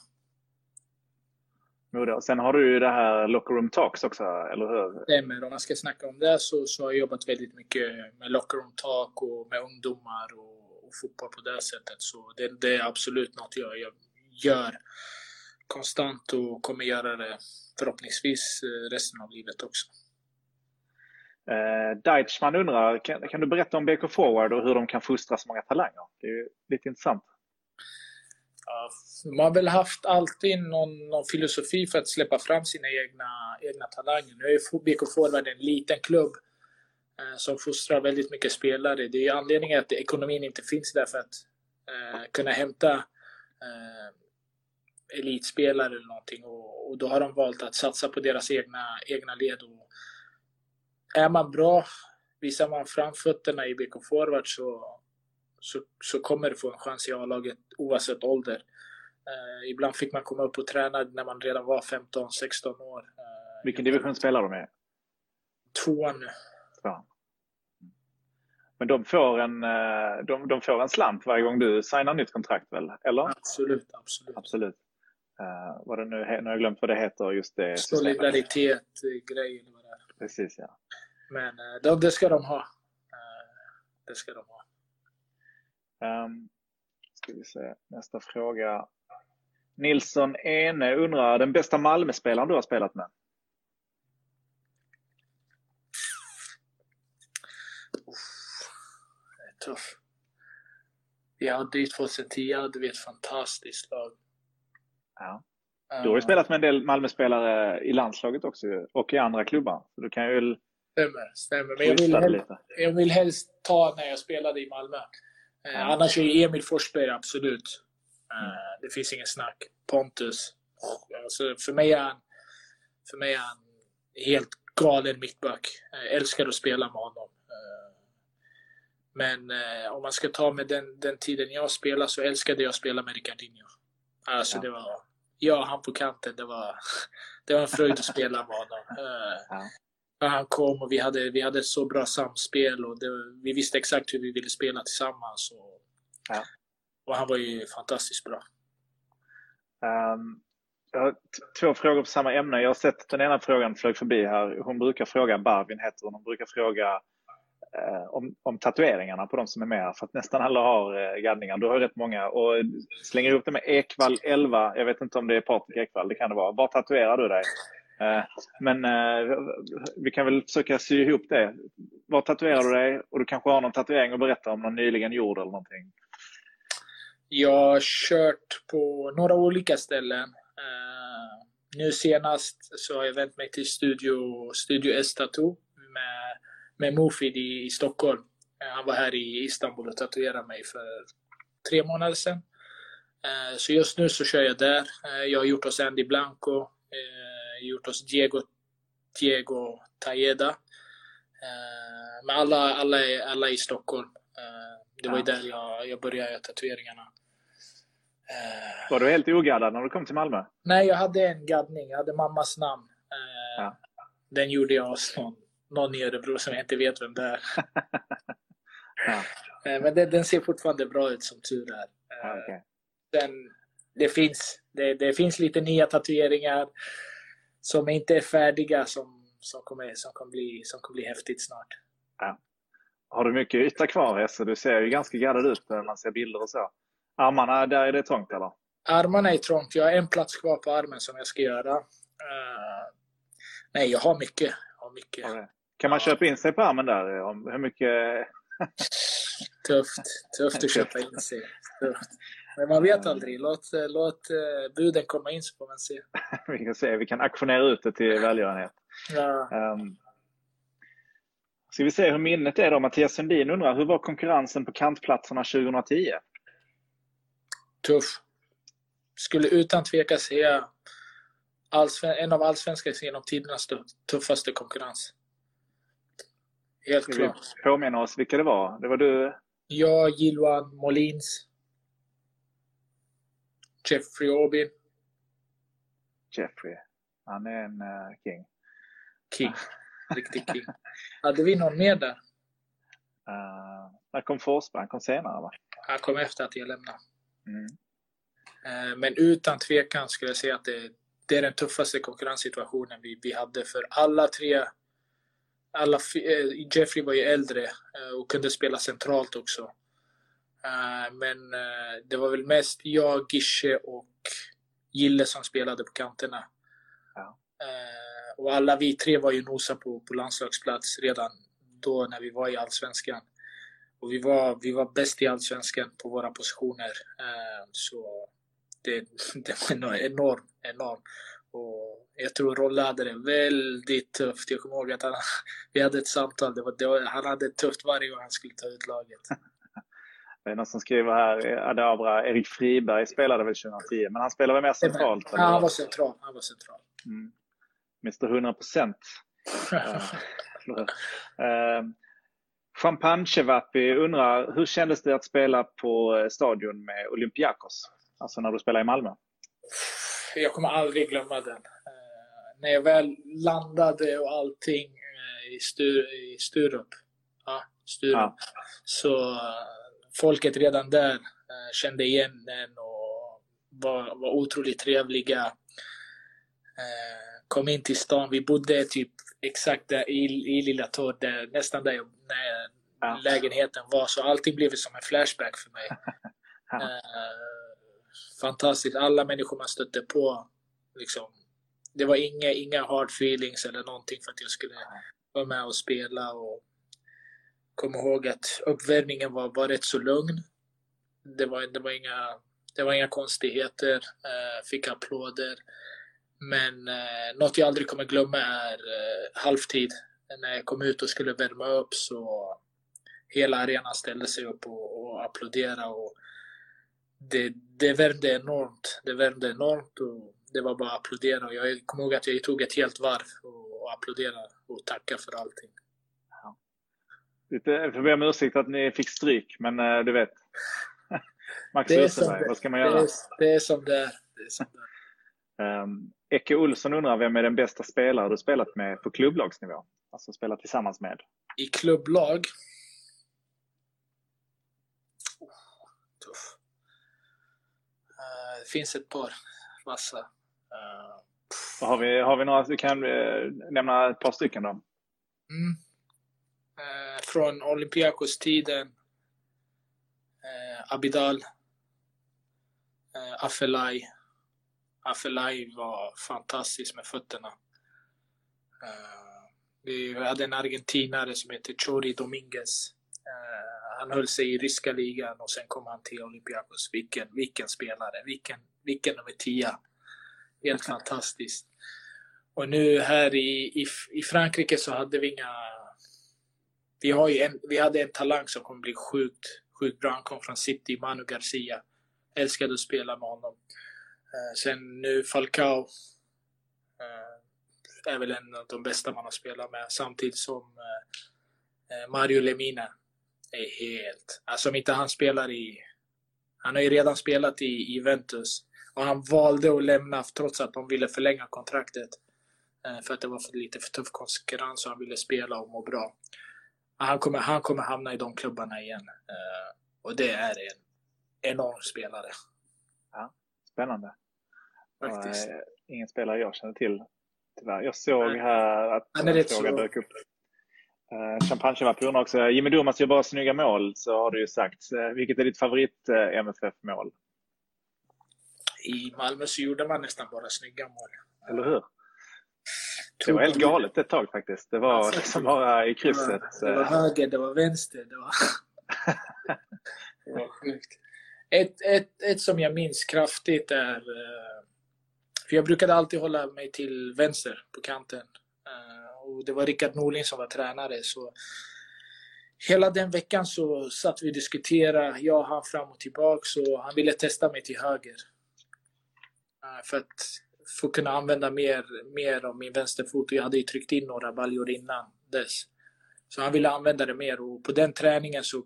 S2: Mode. Sen har du ju det här Locker Room Talks också, eller hur?
S3: Stämmer. Om man ska snacka om det så, så har jag jobbat väldigt mycket med locker room talk och med ungdomar och, och fotboll på det sättet. Så det, det är absolut något jag, jag gör konstant och kommer göra det förhoppningsvis eh, resten av livet också.
S2: Eh, Deichman undrar, kan, kan du berätta om BK Forward och hur de kan fostra så många talanger? Det är ju lite intressant.
S3: Man har väl haft alltid någon, någon filosofi för att släppa fram sina egna, egna talanger. Nu är ju BK Forward en liten klubb eh, som fostrar väldigt mycket spelare. Det är anledningen att ekonomin inte finns där för att eh, kunna hämta eh, elitspelare eller någonting. Och, och då har de valt att satsa på deras egna, egna led. Och är man bra, visar man framfötterna i BK Forward så, så, så kommer du få en chans i A-laget oavsett ålder. Eh, ibland fick man komma upp och träna när man redan var 15-16 år. Eh,
S2: Vilken division spelar de i?
S3: Tvåan nu.
S2: Ja. Men de får, en, eh, de, de får en slant varje gång du signar nytt kontrakt väl? Eller?
S3: Absolut, absolut.
S2: Absolut. Uh, vad det nu, nu har jag glömt vad det heter, just det.
S3: Solidaritet, grej eller vad det är.
S2: Precis, ja.
S3: Men eh, det, det ska de ha. Eh, det ska de ha.
S2: Um, ska vi se, nästa fråga. Nilsson Ene undrar, den bästa Malmöspelaren du har spelat med?
S3: Tuff. Vi hade ju 2010 hade vi ett fantastiskt lag.
S2: Ja. Du har ju spelat med en del Malmöspelare i landslaget också och i andra klubbar. Så du kan ju
S3: Stämmer, stämmer. Men jag vill, helst, jag vill helst ta när jag spelade i Malmö. Eh. Annars är Emil Forsberg absolut. Eh. Det finns ingen snack. Pontus. Alltså, för, mig är han, för mig är han helt galen mittback. Jag älskar att spela med honom. Eh, men eh, om man ska ta med den, den tiden jag spelade så älskade jag att spela med Ricardinho. Alltså ja. det var, jag han på kanten, det var, det var en fröjd att spela med honom. Ja han kom och vi hade, vi hade så bra samspel och det, vi visste exakt hur vi ville spela tillsammans. Och, ja. och han var ju fantastiskt bra.
S2: Um, jag har två frågor på samma ämne. Jag har sett den ena frågan flög förbi här. Hon brukar fråga, Barvin heter hon, hon brukar fråga eh, om, om tatueringarna på de som är med. För att nästan alla har eh, gaddningar. Du har rätt många. Och slänger ihop det med Ekvall 11. Jag vet inte om det är Patrik Ekvall, det kan det vara. Var tatuerar du dig? Eh, men eh, vi kan väl försöka sy ihop det. Var tatuerar du dig? Och du kanske har någon tatuering att berätta om, någon nyligen gjord eller någonting?
S3: Jag har kört på några olika ställen. Eh, nu senast så har jag vänt mig till Studio, Studio S Tattoo med, med Mofid i, i Stockholm. Han var här i Istanbul och tatuerade mig för tre månader sedan. Så just nu så kör jag där. jag har gjort hos Andy Blanco gjort hos Diego, Diego Tajeda. Eh, men alla, alla, alla i Stockholm. Eh, det var ju där jag, jag började göra tatueringarna.
S2: Eh, var du helt ogaddad när du kom till Malmö?
S3: Nej, jag hade en gaddning. Jag hade mammas namn. Ja. Den gjorde jag hos någon, någon i Örebro som jag inte vet vem det är. ja. Men den, den, ser fortfarande bra ut som tur är. Ja, okay. den, det, finns, det, det finns lite nya tatueringar som inte är färdiga som, som, kommer, som, kommer bli, som kommer bli häftigt snart.
S2: Ja. Har du mycket yta kvar Hesse? Du ser ju ganska gaddad ut när man ser bilder och så. Armarna, där är det trångt eller?
S3: Armarna är trångt. Jag har en plats kvar på armen som jag ska göra. Uh, nej, jag har mycket. Jag har mycket. Okay.
S2: Kan man ja. köpa in sig på armen där? Hur mycket?
S3: tufft. Tufft att köpa in sig. Tufft. Men man vet aldrig. Låt, eh, låt eh, buden komma in så får man se.
S2: vi kan se. Vi kan aktionera ut det till välgörenhet. Ja. Um, ska vi se hur minnet är då? Mattias Sundin undrar, hur var konkurrensen på kantplatserna 2010?
S3: Tuff. Skulle utan tvekan säga en av allsvenskans genom tidernas tuffaste konkurrens. Helt Ska klart.
S2: vi påminna oss vilka det var? Det var du?
S3: Jag, Gilwan Molins. Jeffrey Aubin.
S2: Jeffrey. Han är en uh, king.
S3: King. Riktig king. Hade vi någon mer där?
S2: Uh, när kom Forsberg? Han kom senare va?
S3: Han kom efter att jag lämnade. Mm. Uh, men utan tvekan skulle jag säga att det, det är den tuffaste konkurrenssituationen vi, vi hade för alla tre. Alla, Jeffrey var ju äldre och kunde spela centralt också. Eh, men uh, det var väl mest jag, Gische och Gille som spelade på kanterna. Ja. Uh, och alla vi tre var ju nosa på, på landslagsplats redan då när vi var i Allsvenskan. Och vi var, vi var bäst i Allsvenskan på våra positioner. så det, det var enormt, enormt. Och jag tror Rolle hade det väldigt tufft. Jag kommer ihåg att han, vi hade ett samtal. Det var, det var, han hade det tufft varje gång han skulle ta ut laget.
S2: Det är någon som skriver här, Adabra, Erik Friberg spelade väl 2010, men han spelade väl mer centralt?
S3: Ja, han var central. Han var central.
S2: Mm. Mr 100 procent. uh, Champagne Chevapi undrar, hur kändes det att spela på stadion med Olympiakos? Alltså när du spelade i Malmö?
S3: Jag kommer aldrig glömma den. Uh, när jag väl landade och allting uh, i, Stur i Sturup, ja, Sturup ja. så folket redan där eh, kände igen den och var, var otroligt trevliga. Eh, kom in till stan. Vi bodde typ exakt där i, i Lilla Torp, där, nästan där, där ja. lägenheten var. Så allting blev som en flashback för mig. ja. eh, fantastiskt. Alla människor man stötte på. Liksom, det var inga, inga hard feelings eller någonting för att jag skulle vara med och spela. Och, kom ihåg att uppvärmningen var, var rätt så lugn. Det var, det var inga det var inga konstigheter. Eh, fick applåder. Men eh, något jag aldrig kommer glömma är eh, halvtid. När jag kom ut och skulle värma upp så hela arenan ställde sig upp och, och applåderade. Och det, det värmde enormt. Det värmde enormt och det var bara att applådera. Och jag kommer ihåg att jag tog ett helt varv och, och applåderade och tackade för allting. Ja.
S2: jag får be om ursäkt att ni fick stryk, men uh, du vet. Max Rosenberg, vad ska man göra?
S3: Det är, det är som det är. Det är som det
S2: är. Um, Ecke Olsson undrar vem är den bästa spelare du spelat med på klubblagsnivå? Alltså spelat tillsammans med.
S3: I klubblag? Tuff. Uh, det finns ett par vassa.
S2: Uh, har, vi, har vi några, du kan uh, nämna ett par stycken då? Mm.
S3: Från Olympiakos-tiden. Eh, Abidal. Eh, Afelai. Afelai var fantastisk med fötterna. Eh, vi hade en argentinare som heter Chori Dominguez. Eh, han höll sig i ryska ligan och sen kom han till Olympiakos. Vilken, vilken spelare, vilken, vilken nummer 10. Helt fantastiskt. Och nu här i, i, i Frankrike så hade vi inga... Vi, har en, vi hade en talang som kommer bli sjukt, sjukt bra. Han kom från City, Manu Garcia. Älskade att spela med honom. Eh, sen nu Falcao eh, är väl en av de bästa man har spelat med. Samtidigt som eh, eh, Mario Lemina är helt... Alltså om inte han spelar i... Han har ju redan spelat i Juventus. Och han valde att lämna trots att de ville förlänga kontraktet. Eh, för att det var för lite för tuff konkurrens och han ville spela och må bra. Han kommer, han kommer hamna i de klubbarna igen. Och det är en enorm spelare.
S2: Ja, spännande. Faktiskt. Uh, ingen spelare jag känner till. Tyvärr. Jag såg här att
S3: en fråga
S2: dök upp. Uh, Champagnevapor också. Jimmy Durmaz gör bara snygga mål, så har du ju sagt. Uh, vilket är ditt favorit uh, MFF-mål?
S3: I Malmö så gjorde man nästan bara snygga mål.
S2: Eller hur? Det var helt galet ett tag faktiskt. Det var alltså, liksom bara i krysset.
S3: Det var, det var höger, det var vänster. Det var, det var sjukt. Ett, ett, ett som jag minns kraftigt är för jag brukade alltid hålla mig till vänster på kanten. Uh, och det var Rickard Norling som var tränare. Så hela den veckan så satt vi och diskuterade, jag och han fram och tillbaka. Så han ville testa mig till höger. Uh, för att kunna använda mer, mer av min vänsterfot. Jag hade ju tryckt in några baljor innan dess. Så han ville använda det mer och på den träningen så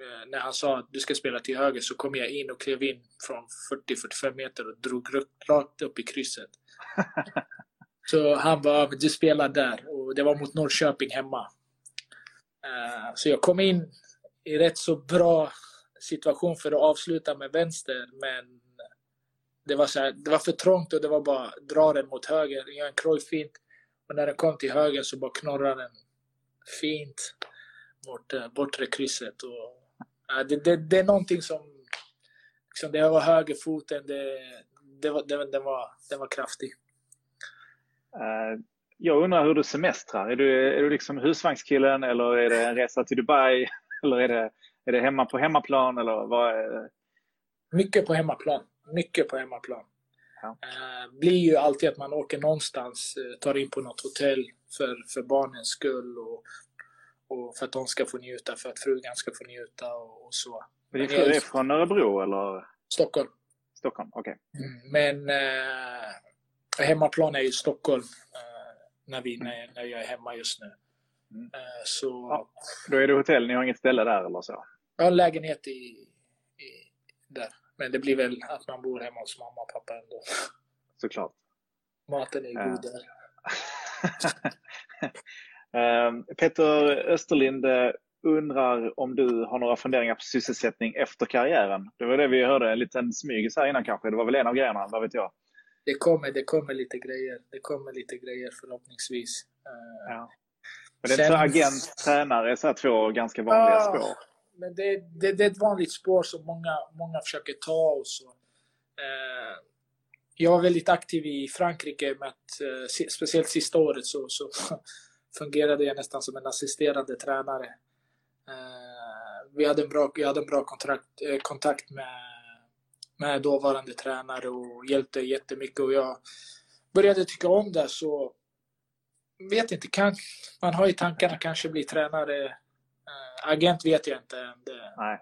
S3: Eh, när han sa att du ska spela till höger så kom jag in och klev in från 40-45 meter och drog rakt upp i krysset. så han bara, du spelar där. Och det var mot Norrköping hemma. Eh, så jag kom in i rätt så bra situation för att avsluta med vänster, men det var, så här, det var för trångt och det var bara dra den mot höger, göra en krojfint. Och när den kom till höger så bara knorrade den fint mot eh, bortre krysset. Och det, det, det är någonting som... Liksom, det var högerfoten, det, det var, det, det, var, det var kraftig.
S2: Uh, jag undrar hur du semestrar. Är du, är du liksom husvagnskillen eller är det en resa till Dubai? Eller är det, är det hemma på hemmaplan? Eller vad är...
S3: Mycket på hemmaplan. Mycket på hemmaplan. Ja. Uh, blir ju alltid att man åker någonstans, uh, tar in på något hotell för, för barnens skull och och för att de ska få njuta, för att frugan ska få njuta och, och så.
S2: Men fru är från Örebro eller?
S3: Stockholm.
S2: Stockholm, okej.
S3: Okay. Mm, men eh, hemmaplan är ju Stockholm eh, när, vi, när, när jag är hemma just nu. Mm. Eh, så,
S2: ja, då är det hotell, ni har inget ställe där eller så?
S3: Jag har en lägenhet i, i, där. Men det blir väl att man bor hemma hos mamma och pappa ändå.
S2: Såklart.
S3: Maten är god där.
S2: Ehm, Peter Österlind eh, undrar om du har några funderingar på sysselsättning efter karriären. Det var det vi hörde, en liten smygis här innan kanske. Det var väl en av grejerna, vad vet jag?
S3: Det kommer, det kommer lite grejer. Det kommer lite grejer förhoppningsvis.
S2: Ehm, ja. Men det är Sen... så agent, tränare, så två ganska vanliga ja, spår.
S3: Men det, det, det, är ett vanligt spår som många, många försöker ta. Och så. Eh, jag var väldigt aktiv i Frankrike, med att, eh, speciellt sista året. Så, så fungerade jag nästan som en assisterande tränare. Eh, vi hade en bra, jag hade en bra kontrakt, eh, kontakt med, med dåvarande tränare och hjälpte jättemycket. Och jag började tycka om det så vet inte, kan, man har i tankarna kanske bli tränare. Agent vet jag inte. Det,
S2: Nej.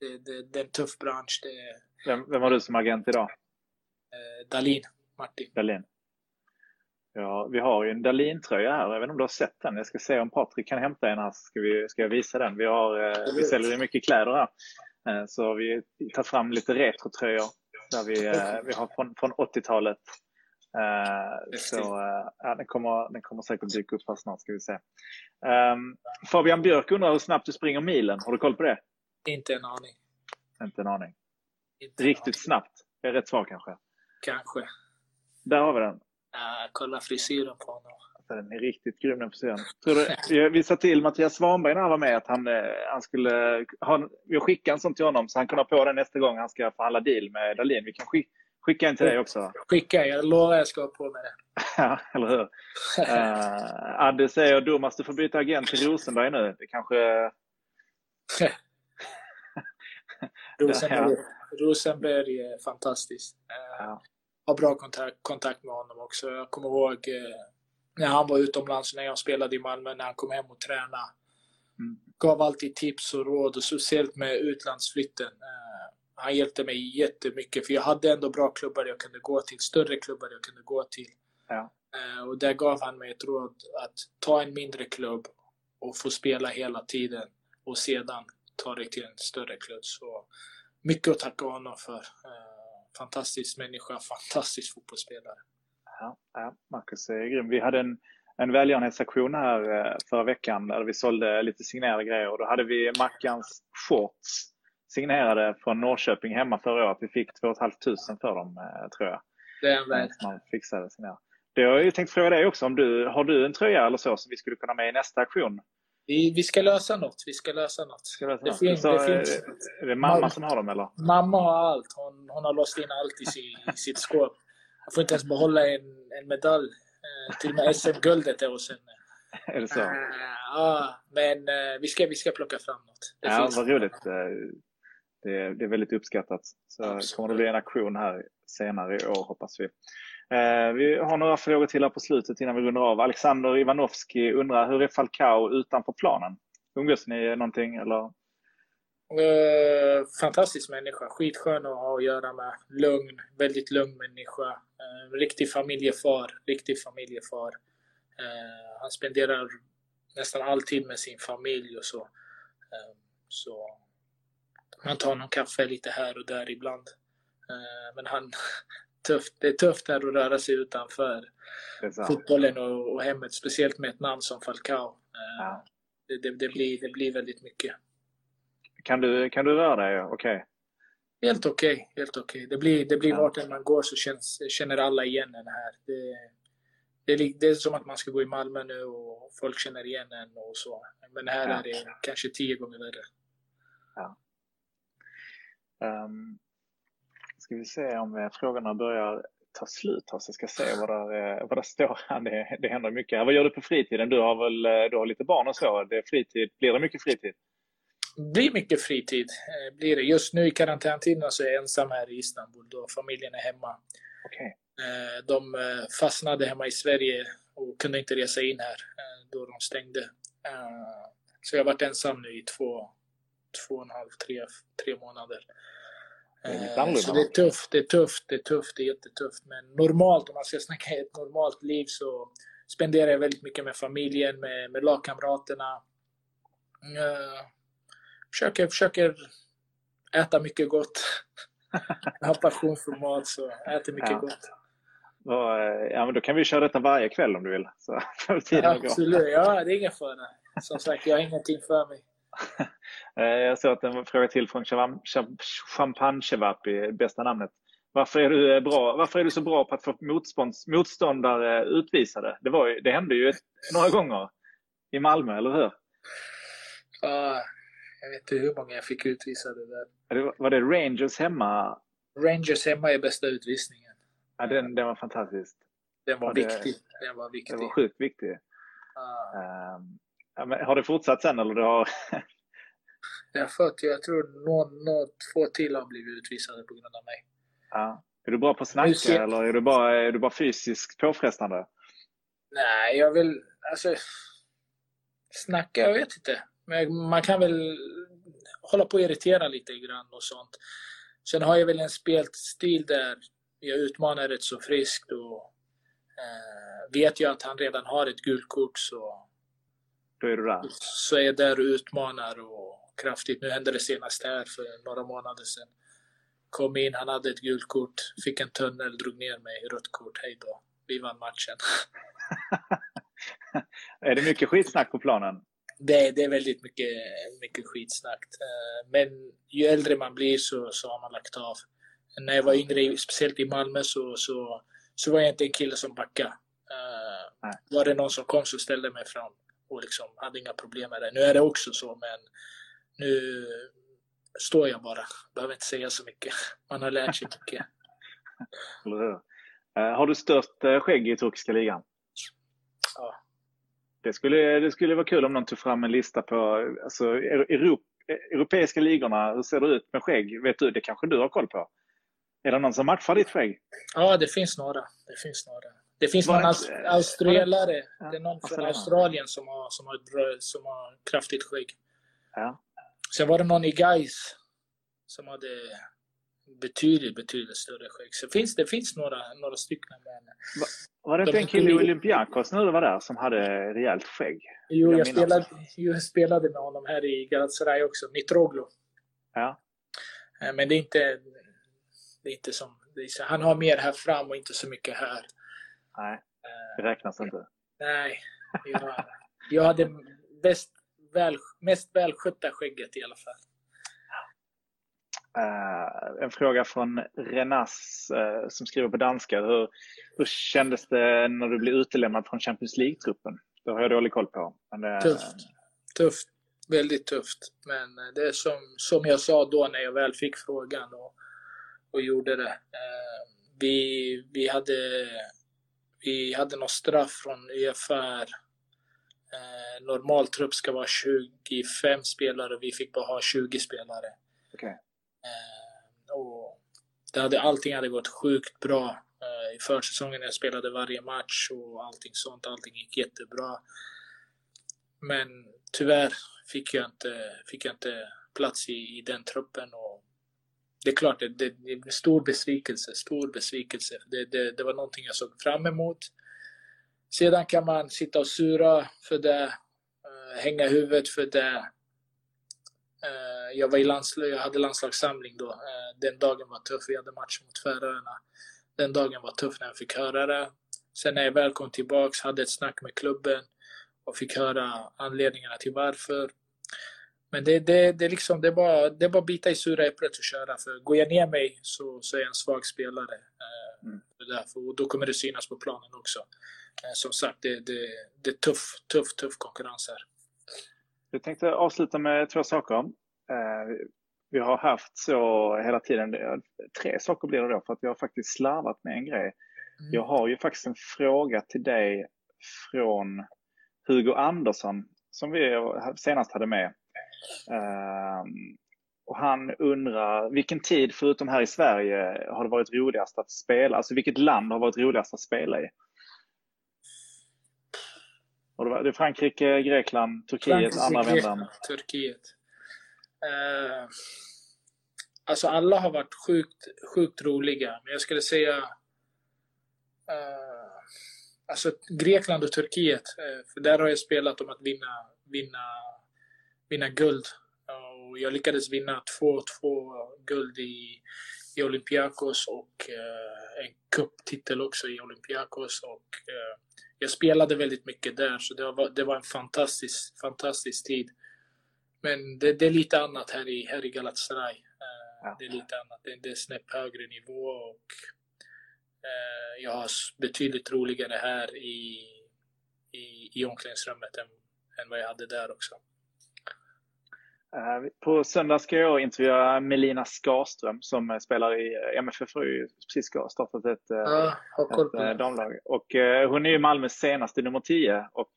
S3: Det, det, det är en tuff bransch. Det,
S2: Vem, vem har du som agent idag?
S3: eh, Dalin, Martin.
S2: Dahlin. Ja, vi har ju en Dahlin-tröja här. Jag vet inte om du har sett den. Jag ska se om Patrik kan hämta en här. Ska, vi, ska jag visa den? Vi, har, eh, vi säljer ju mycket kläder här. Eh, så vi tar fram lite retrotröjor. Där vi, eh, vi har från, från 80-talet. Eh, så ja, den, kommer, den kommer säkert dyka upp här snart. Ska vi se. Ehm, Fabian Björk undrar hur snabbt du springer milen. Har du koll på det?
S3: Inte en aning.
S2: Inte en aning.
S3: Inte en
S2: Riktigt
S3: aning.
S2: snabbt. Det är rätt svar kanske.
S3: Kanske.
S2: Där har vi den.
S3: Uh, kolla frisyren på honom.
S2: Alltså, Den är riktigt grym den frisyren. Tror du, vi- sa till Mattias Svanberg när han var med att han, han skulle ha, vi skickar en sån till honom så han kan ha på den nästa gång han ska förhandla deal med Dahlin. Vi kan skicka, skicka en till dig också.
S3: Skicka, jag lovar jag ska ha på mig det.
S2: Ja, eller hur? Uh, Adde säger Domas, du får byta agent till Rosenberg nu. Det kanske...
S3: Rosenberg, Rosenberg är fantastisk. Eh,
S2: Ja.
S3: Har bra kontakt, kontakt med honom också. Jag kommer ihåg eh, när han var utomlands, när jag spelade i Malmö, när han kom hem och tränade.
S2: Mm.
S3: Gav alltid tips och råd, och speciellt med utlandsflytten. Eh, han hjälpte mig jättemycket, för jag hade ändå bra klubbar jag kunde gå till, större klubbar jag kunde gå till.
S2: Ja.
S3: Eh, och där gav han mig ett råd att ta en mindre klubb och få spela hela tiden och sedan ta dig till en större klubb. Så mycket att tacka honom för. Eh, fantastisk människa, fantastisk fotbollsspelare.
S2: Ja, ja, Marcus är grym. Vi hade en, en välgörenhetsaktion här eh, förra veckan där vi sålde lite signerade grejer. Och då hade vi Mackans shorts signerade från Norrköping hemma förra året. Vi fick 2 500 för dem, eh, tror jag.
S3: Det är en
S2: som man fixade signerade. Det har jag ju tänkt fråga dig också. Om du, har du en tröja eller så som vi skulle kunna med i nästa aktion?
S3: Vi, vi ska lösa något. Vi ska lösa något.
S2: Ska vi-
S3: Det finns-
S2: så,
S3: det
S2: eh,
S3: finns-
S2: Är det mamma
S3: Mamma.
S2: som har dem eller?
S3: Mamma har allt. Hon, hon har låst in allt i, si, i sitt skåp. Jag får inte ens behålla en, en medalj. Eh, till och med SM-guldet är hos henne.
S2: Är det så?
S3: Ja, men eh, vi, ska, vi ska plocka fram något. Det
S2: Ja, vad roligt. Det är, det är väldigt uppskattat. Så
S3: Absolut.
S2: kommer det bli en aktion här senare i år hoppas vi. Eh, Vi har några frågor till här på slutet innan vi rundar av. Alexander Ivanovski undrar, hur är Falcao utanför planen? Umgås ni någonting eller?
S3: Eh, fantastisk människa. Skitskön att ha att göra med. Lugn. Väldigt lugn människa. Eh, riktig familjefar. Riktig familjefar. Eh, han spenderar nästan all tid med sin familj och så. Eh, så man tar någon kaffe lite här och där ibland. Eh, men han, tufft, det är tufft här att röra sig utanför fotbollen och, och hemmet. Speciellt med ett namn som Falcao. Eh,
S2: Ja.
S3: det, det, det, blir, det blir väldigt mycket.
S2: Kan, du, kan du röra dig? Okej.
S3: Helt okej. helt okej. Det blir, det blir
S2: Ja.
S3: vart man går så känns, känner alla igen en här. Det, det, det är som att man ska gå i Malmö nu och folk känner igen en och så. Men här
S2: Ja.
S3: är det kanske tio gånger värre.
S2: Um, ska vi se om eh, frågorna börjar ta slut här så jag ska se vad där, eh, vad där står. här. Det, det händer mycket. Vad gör du på fritiden? Du har väl eh, du har lite barn och så. Det är fritid. Blir det mycket fritid?
S3: blir mycket fritid. Blir det. Just nu i karantäntiden så är jag ensam här i Istanbul då familjen är hemma. Eh, De fastnade hemma i Sverige och kunde inte resa in här då de stängde. Så jag har varit ensam nu i två, två och en halv, tre, tre månader.
S2: Det
S3: Eh, Så det är tufft, det är tufft, det är tufft, det är jättetufft. Men normalt, om man ska snacka ett normalt liv så spenderar jag väldigt mycket med familjen, med, med lagkamraterna. Eh, Försöker, försöker äta mycket gott. Jag har passion för mat så jag äter mycket
S2: Ja.
S3: gott.
S2: Då, eh, Ja, men då kan vi köra detta varje kväll om du vill. Så tiden gå.
S3: Absolut, ja det är ingen fara. Som sagt, jag har ingenting för mig.
S2: Eh, Jag såg att en fråga till från Champagne Chevapi, bästa namnet. Varför är, du eh, bra, varför är du så bra på att få motståndare utvisade? Det, var ju, det hände ju några gånger i Malmö, eller hur?
S3: Ja, jag vet inte hur många jag fick utvisade där.
S2: Var, det Rangers hemma?
S3: Rangers hemma är bästa utvisningen.
S2: Ja, den, den var fantastisk.
S3: Den var
S2: Ja, det-
S3: viktig. Den var
S2: Den
S3: viktig.
S2: var sjukt viktig.
S3: Ja.
S2: Ehm, ja, har det fortsatt sen eller? Det har...
S3: Har fått, jag tror någon, någon, två till har blivit utvisade på grund av mig.
S2: Ja. Är du bra på att snacka ser... eller är du, bara, är du bara fysiskt påfrestande?
S3: Nej, jag vill... Alltså... Snacka, jag vet inte. Men man kan väl hålla på och irritera lite grann och sånt. Sen har jag väl en spelstil där jag utmanar rätt så friskt och eh, vet jag att han redan har ett gult kort så,
S2: Där.
S3: så är där och utmanar och kraftigt. Nu hände det senast här för några månader sedan. Kom in, han hade ett gult kort, fick en tunnel, drog ner mig, rött kort, hej då. Vi vann matchen.
S2: är det mycket skitsnack på planen?
S3: Det, det är väldigt mycket, mycket skitsnack. Eh, men ju äldre man blir så, så har man lagt av. När jag var yngre, speciellt i Malmö, så, så, så var jag inte en kille som backade. Uh, var det någon som kom så ställde jag mig fram och liksom hade inga problem med det. Nu är det också så, men nu står jag bara. Behöver inte säga så mycket. Man har lärt sig mycket.
S2: uh, har du störst skägg i turkiska ligan?
S3: Ja.
S2: Det skulle, det skulle vara kul om någon tog fram en lista på alltså, Europ, europeiska ligorna. Hur ser det ut med skägg? Vet du, det kanske du har koll på? Är det någon som matchar ditt skägg?
S3: Ja, det finns några. Det finns några. Det finns någon aus australiare. Ja, det är någon från Australien som har, som, har, som har kraftigt skägg.
S2: Ja.
S3: Sen var det någon i Gais som hade betydligt, betydligt större skägg. Så finns, det finns några, några stycken. Men
S2: Va, var det inte en kille i Olympiakos när du var där som hade rejält skägg?
S3: Jo, jag, jag spelade, jag spelade med honom här i Galatasaray också. Mitroglou.
S2: Ja.
S3: Eh, men det är inte, det är inte som... Är, han har mer här fram och inte så mycket här.
S2: Nej, det räknas inte.
S3: Nej. Jag, jag hade bäst, väl, mest välskötta skägget i alla fall.
S2: Uh, en fråga från Renas uh, som skriver på danska. Hur, hur kändes det när du blev utelämnad från Champions League-truppen? Det har jag dålig koll på. Men det,
S3: tufft. Tufft. Väldigt tufft. Men det är som, som jag sa då när jag väl fick frågan och, och gjorde det. Uh, vi, vi hade vi hade något straff från UFR. Eh, normal trupp ska vara 25 spelare, vi fick bara ha 20 spelare.
S2: Okay.
S3: Eh, och det hade, allting hade gått sjukt bra eh, i försäsongen när jag spelade varje match och allting sånt. Allting gick jättebra. Men tyvärr fick jag inte, fick jag inte plats i, i den truppen. Och det är klart, det, det, det är en stor besvikelse. Stor besvikelse. Det, det, det var någonting jag såg fram emot. Sedan kan man sitta och sura för det, eh, hänga huvudet för det. Eh, jag, var i landslag, jag hade landslagssamling då. Eh, den dagen var tuff. Vi hade match mot Färöarna. Den dagen var tuff när jag fick höra det. Sen när jag väl kom tillbaks, hade ett snack med klubben och fick höra anledningarna till varför. Men det, det, det, liksom, det, är bara, det är bara bita i sura äpplet och köra. För går jag ner mig så, så är jag en svag spelare. Mm. Därför, och då kommer det synas på planen också. Som sagt, det, det, det är tuff, tuff, tuff konkurrens här.
S2: Jag tänkte avsluta med två saker. Vi har haft så hela tiden, tre saker blir det då, för att vi har faktiskt slarvat med en grej. Mm. Jag har ju faktiskt en fråga till dig från Hugo Andersson som vi senast hade med. Um, och han undrar, vilken tid förutom här i Sverige har det varit roligast att spela? Alltså vilket land har varit roligast att spela i? Och det är Frankrike, Grekland, Turkiet, Frankrike, andra vändan?
S3: Turkiet. Uh, alltså alla har varit sjukt, sjukt roliga, men jag skulle säga uh, alltså Grekland och Turkiet. Uh, för där har jag spelat om att vinna, vinna vinna guld. Och jag lyckades vinna två, två guld i, i Olympiakos och eh, en cuptitel också i Olympiakos. Och, eh, jag spelade väldigt mycket där, så det var, det var en fantastisk, fantastisk tid. Men det, det är lite annat här i, här i Galatasaray. Eh. Det är lite annat. Det, det är snäpp högre nivå och eh, jag har betydligt roligare här i, i, i omklädningsrummet än, än vad jag hade där också.
S2: Eh, på söndag ska jag intervjua Melina Skarström som spelar i eh, MFF har ju precis startat ett,
S3: ja,
S2: ett damlag. Och hon är ju Malmös senaste nummer 10 och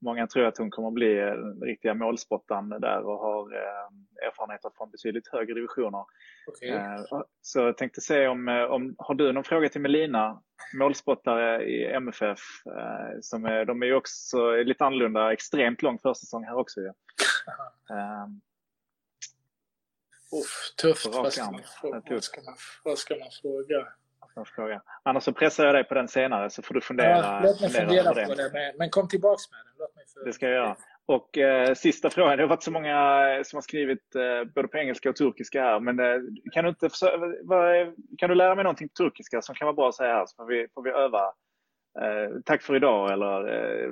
S2: många tror att hon kommer bli en riktiga målspottan där och har eh, erfarenheter från betydligt högre divisioner.
S3: Okej.
S2: Eh, så jag tänkte se om, eh, om, har du någon fråga till Melina, målspottare i MFF, eh, som är, de är ju också lite annorlunda, extremt lång försäsong här också ju. Eh,
S3: Uff, tufft. Vad ska, man, vad, ska man, vad ska man fråga?
S2: Fråga. Annars så pressar jag dig på den senare så får du fundera,
S3: Ja, låt mig fundera
S2: över
S3: på det. Men, men kom tillbaks med den. Låt mig för...
S2: Det ska jag göra. Och eh, sista frågan, det har varit så många eh, som har skrivit eh, både på engelska och turkiska här. Men eh, kan, du inte vad kan du lära mig någonting på turkiska som kan vara bra att säga här så får vi, får vi öva. Eh, tack för idag eller eh,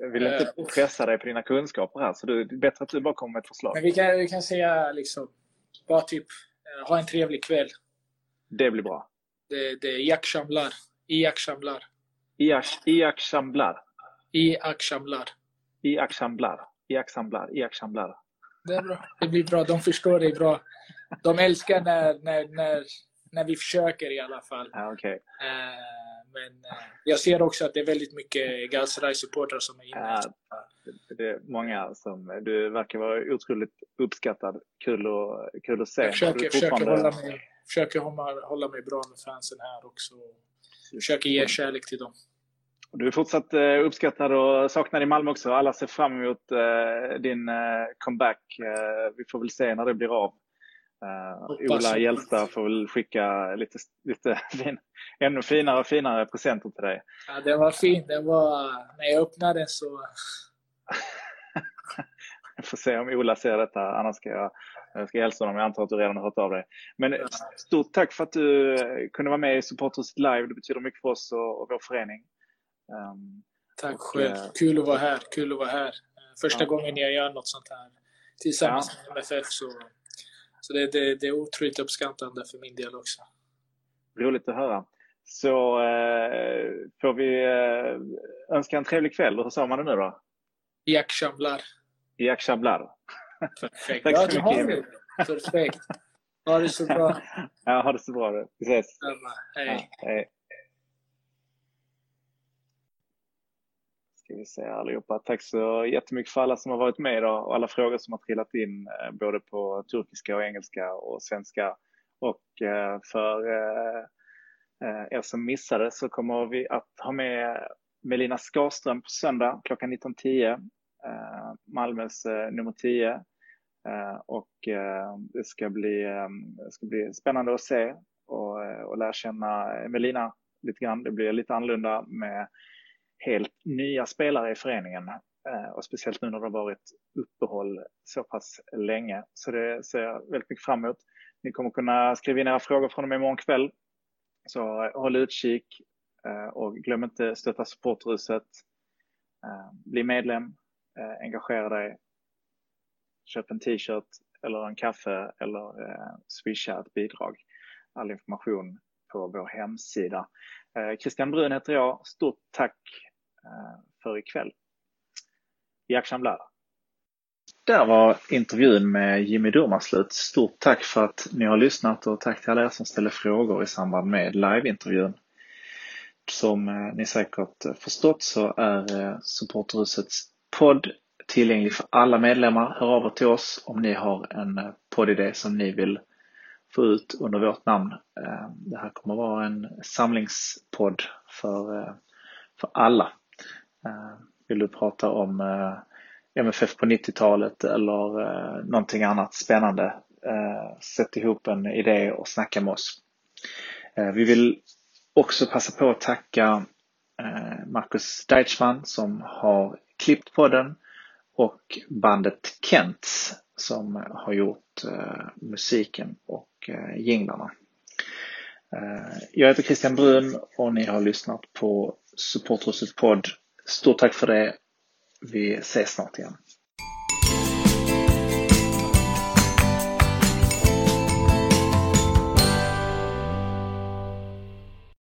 S2: jag vill inte
S3: Eh,
S2: pressa dig på dina kunskaper här så det är bättre att du bara kommer med ett förslag.
S3: Men vi kan, vi kan säga liksom, bara typ, ha en trevlig kväll.
S2: Det blir bra.
S3: Det, det är i akşamlar. I akşamlar.
S2: I- I akşamlar.
S3: I akşamlar.
S2: I akşamlar. I akşamlar. I akşamlar.
S3: Det är bra. Det blir bra. De förstår dig bra. De älskar när, när, när, när vi försöker i alla fall.
S2: Ja, okej.
S3: Eh, men eh, jag ser också att det är väldigt mycket Galatasaray-supportrar som är inne.
S2: Ja, Det är många som, du verkar vara otroligt uppskattad. Kul, och, kul att se.
S3: Jag försöker,
S2: är
S3: försöker, hålla mig, försöker hålla, hålla mig bra med fansen här också. Försöker ge kärlek till dem.
S2: Du är fortsatt eh, uppskattad och saknad i Malmö också. Alla ser fram emot eh, din eh, comeback. Vi får väl se när det blir av.
S3: Hoppas
S2: Ola. Hjälsta får väl skicka lite, lite fin, ännu finare och finare presenter till dig.
S3: Ja, den var fin. Den var, när jag öppnade den så...
S2: Jag får se om Ola ser detta, annars ska jag, jag ska hälsa honom. Jag antar att du redan har hört av dig. Men
S3: Ja.
S2: stort tack för att du kunde vara med i Supporthuset Live. Det betyder mycket för oss och, och vår förening. Um,
S3: Tack
S2: Och,
S3: själv.
S2: eh,
S3: Kul att vara här. Kul att vara här. Första
S2: Ja.
S3: gången jag gör något sånt här tillsammans med MFF. Så, så det, det, det är otroligt uppskattande för min del också.
S2: roligt att höra. Så eh, får vi eh, önska en trevlig kväll. Hur sa man det nu då?
S3: I akşamlar.
S2: I Akşamlar.
S3: Perfekt.
S2: Tack
S3: ja,
S2: så
S3: du
S2: mycket,
S3: har
S2: Emil.
S3: det. Perfekt. Ha det så bra.
S2: Ja, ha det så bra. Vi ses.
S3: Samma. Hej.
S2: Ja, hej. Ska vi se allihopa. Tack så jättemycket för alla som har varit med idag och alla frågor som har trillat in eh, både på turkiska och engelska och svenska. Och eh, för eh, er som missade så kommer vi att ha med Melina Skarström på söndag klockan 19.10. Eh, Malmös eh, nummer 10. Eh, och eh, det ska bli, eh, det ska bli spännande att se och, eh, och lära känna Melina lite grann. Det blir lite annorlunda med helt nya spelare i föreningen eh, och speciellt nu när det har varit uppehåll så pass länge. Så det ser jag väldigt mycket fram emot. Ni kommer kunna skriva in era frågor från och med imorgon kväll. Så eh, håll utkik eh, och glöm inte stötta supportruset. Bli medlem, eh, engagera dig, köp en t-shirt eller en kaffe eller eh, swisha ett bidrag. All information på vår hemsida. Eh, Christian Brun heter jag. Stort tack eh, för ikväll. Jack Blar. Där var intervjun med Jimmy Durmaz slut. Stort tack för att ni har lyssnat och tack till alla er som ställde frågor i samband med liveintervjun. Som eh, ni säkert förstått så är eh, Supporterhusets podd tillgänglig för alla medlemmar. Hör av er till oss om ni har en eh, poddidé som ni vill få ut under vårt namn. Eh, det här kommer vara en samlingspodd för, eh, för alla. Vill du prata om MFF på 90-talet eller någonting annat spännande, sätt ihop en idé och snacka med oss. Vi vill också passa på att tacka Marcus Deichmann som har klippt podden och bandet Kents som har gjort eh, musiken och eh, jinglarna. Eh, jag heter Christian Brun och ni har lyssnat på Supporthuset podd. Stort tack för det. Vi ses snart igen.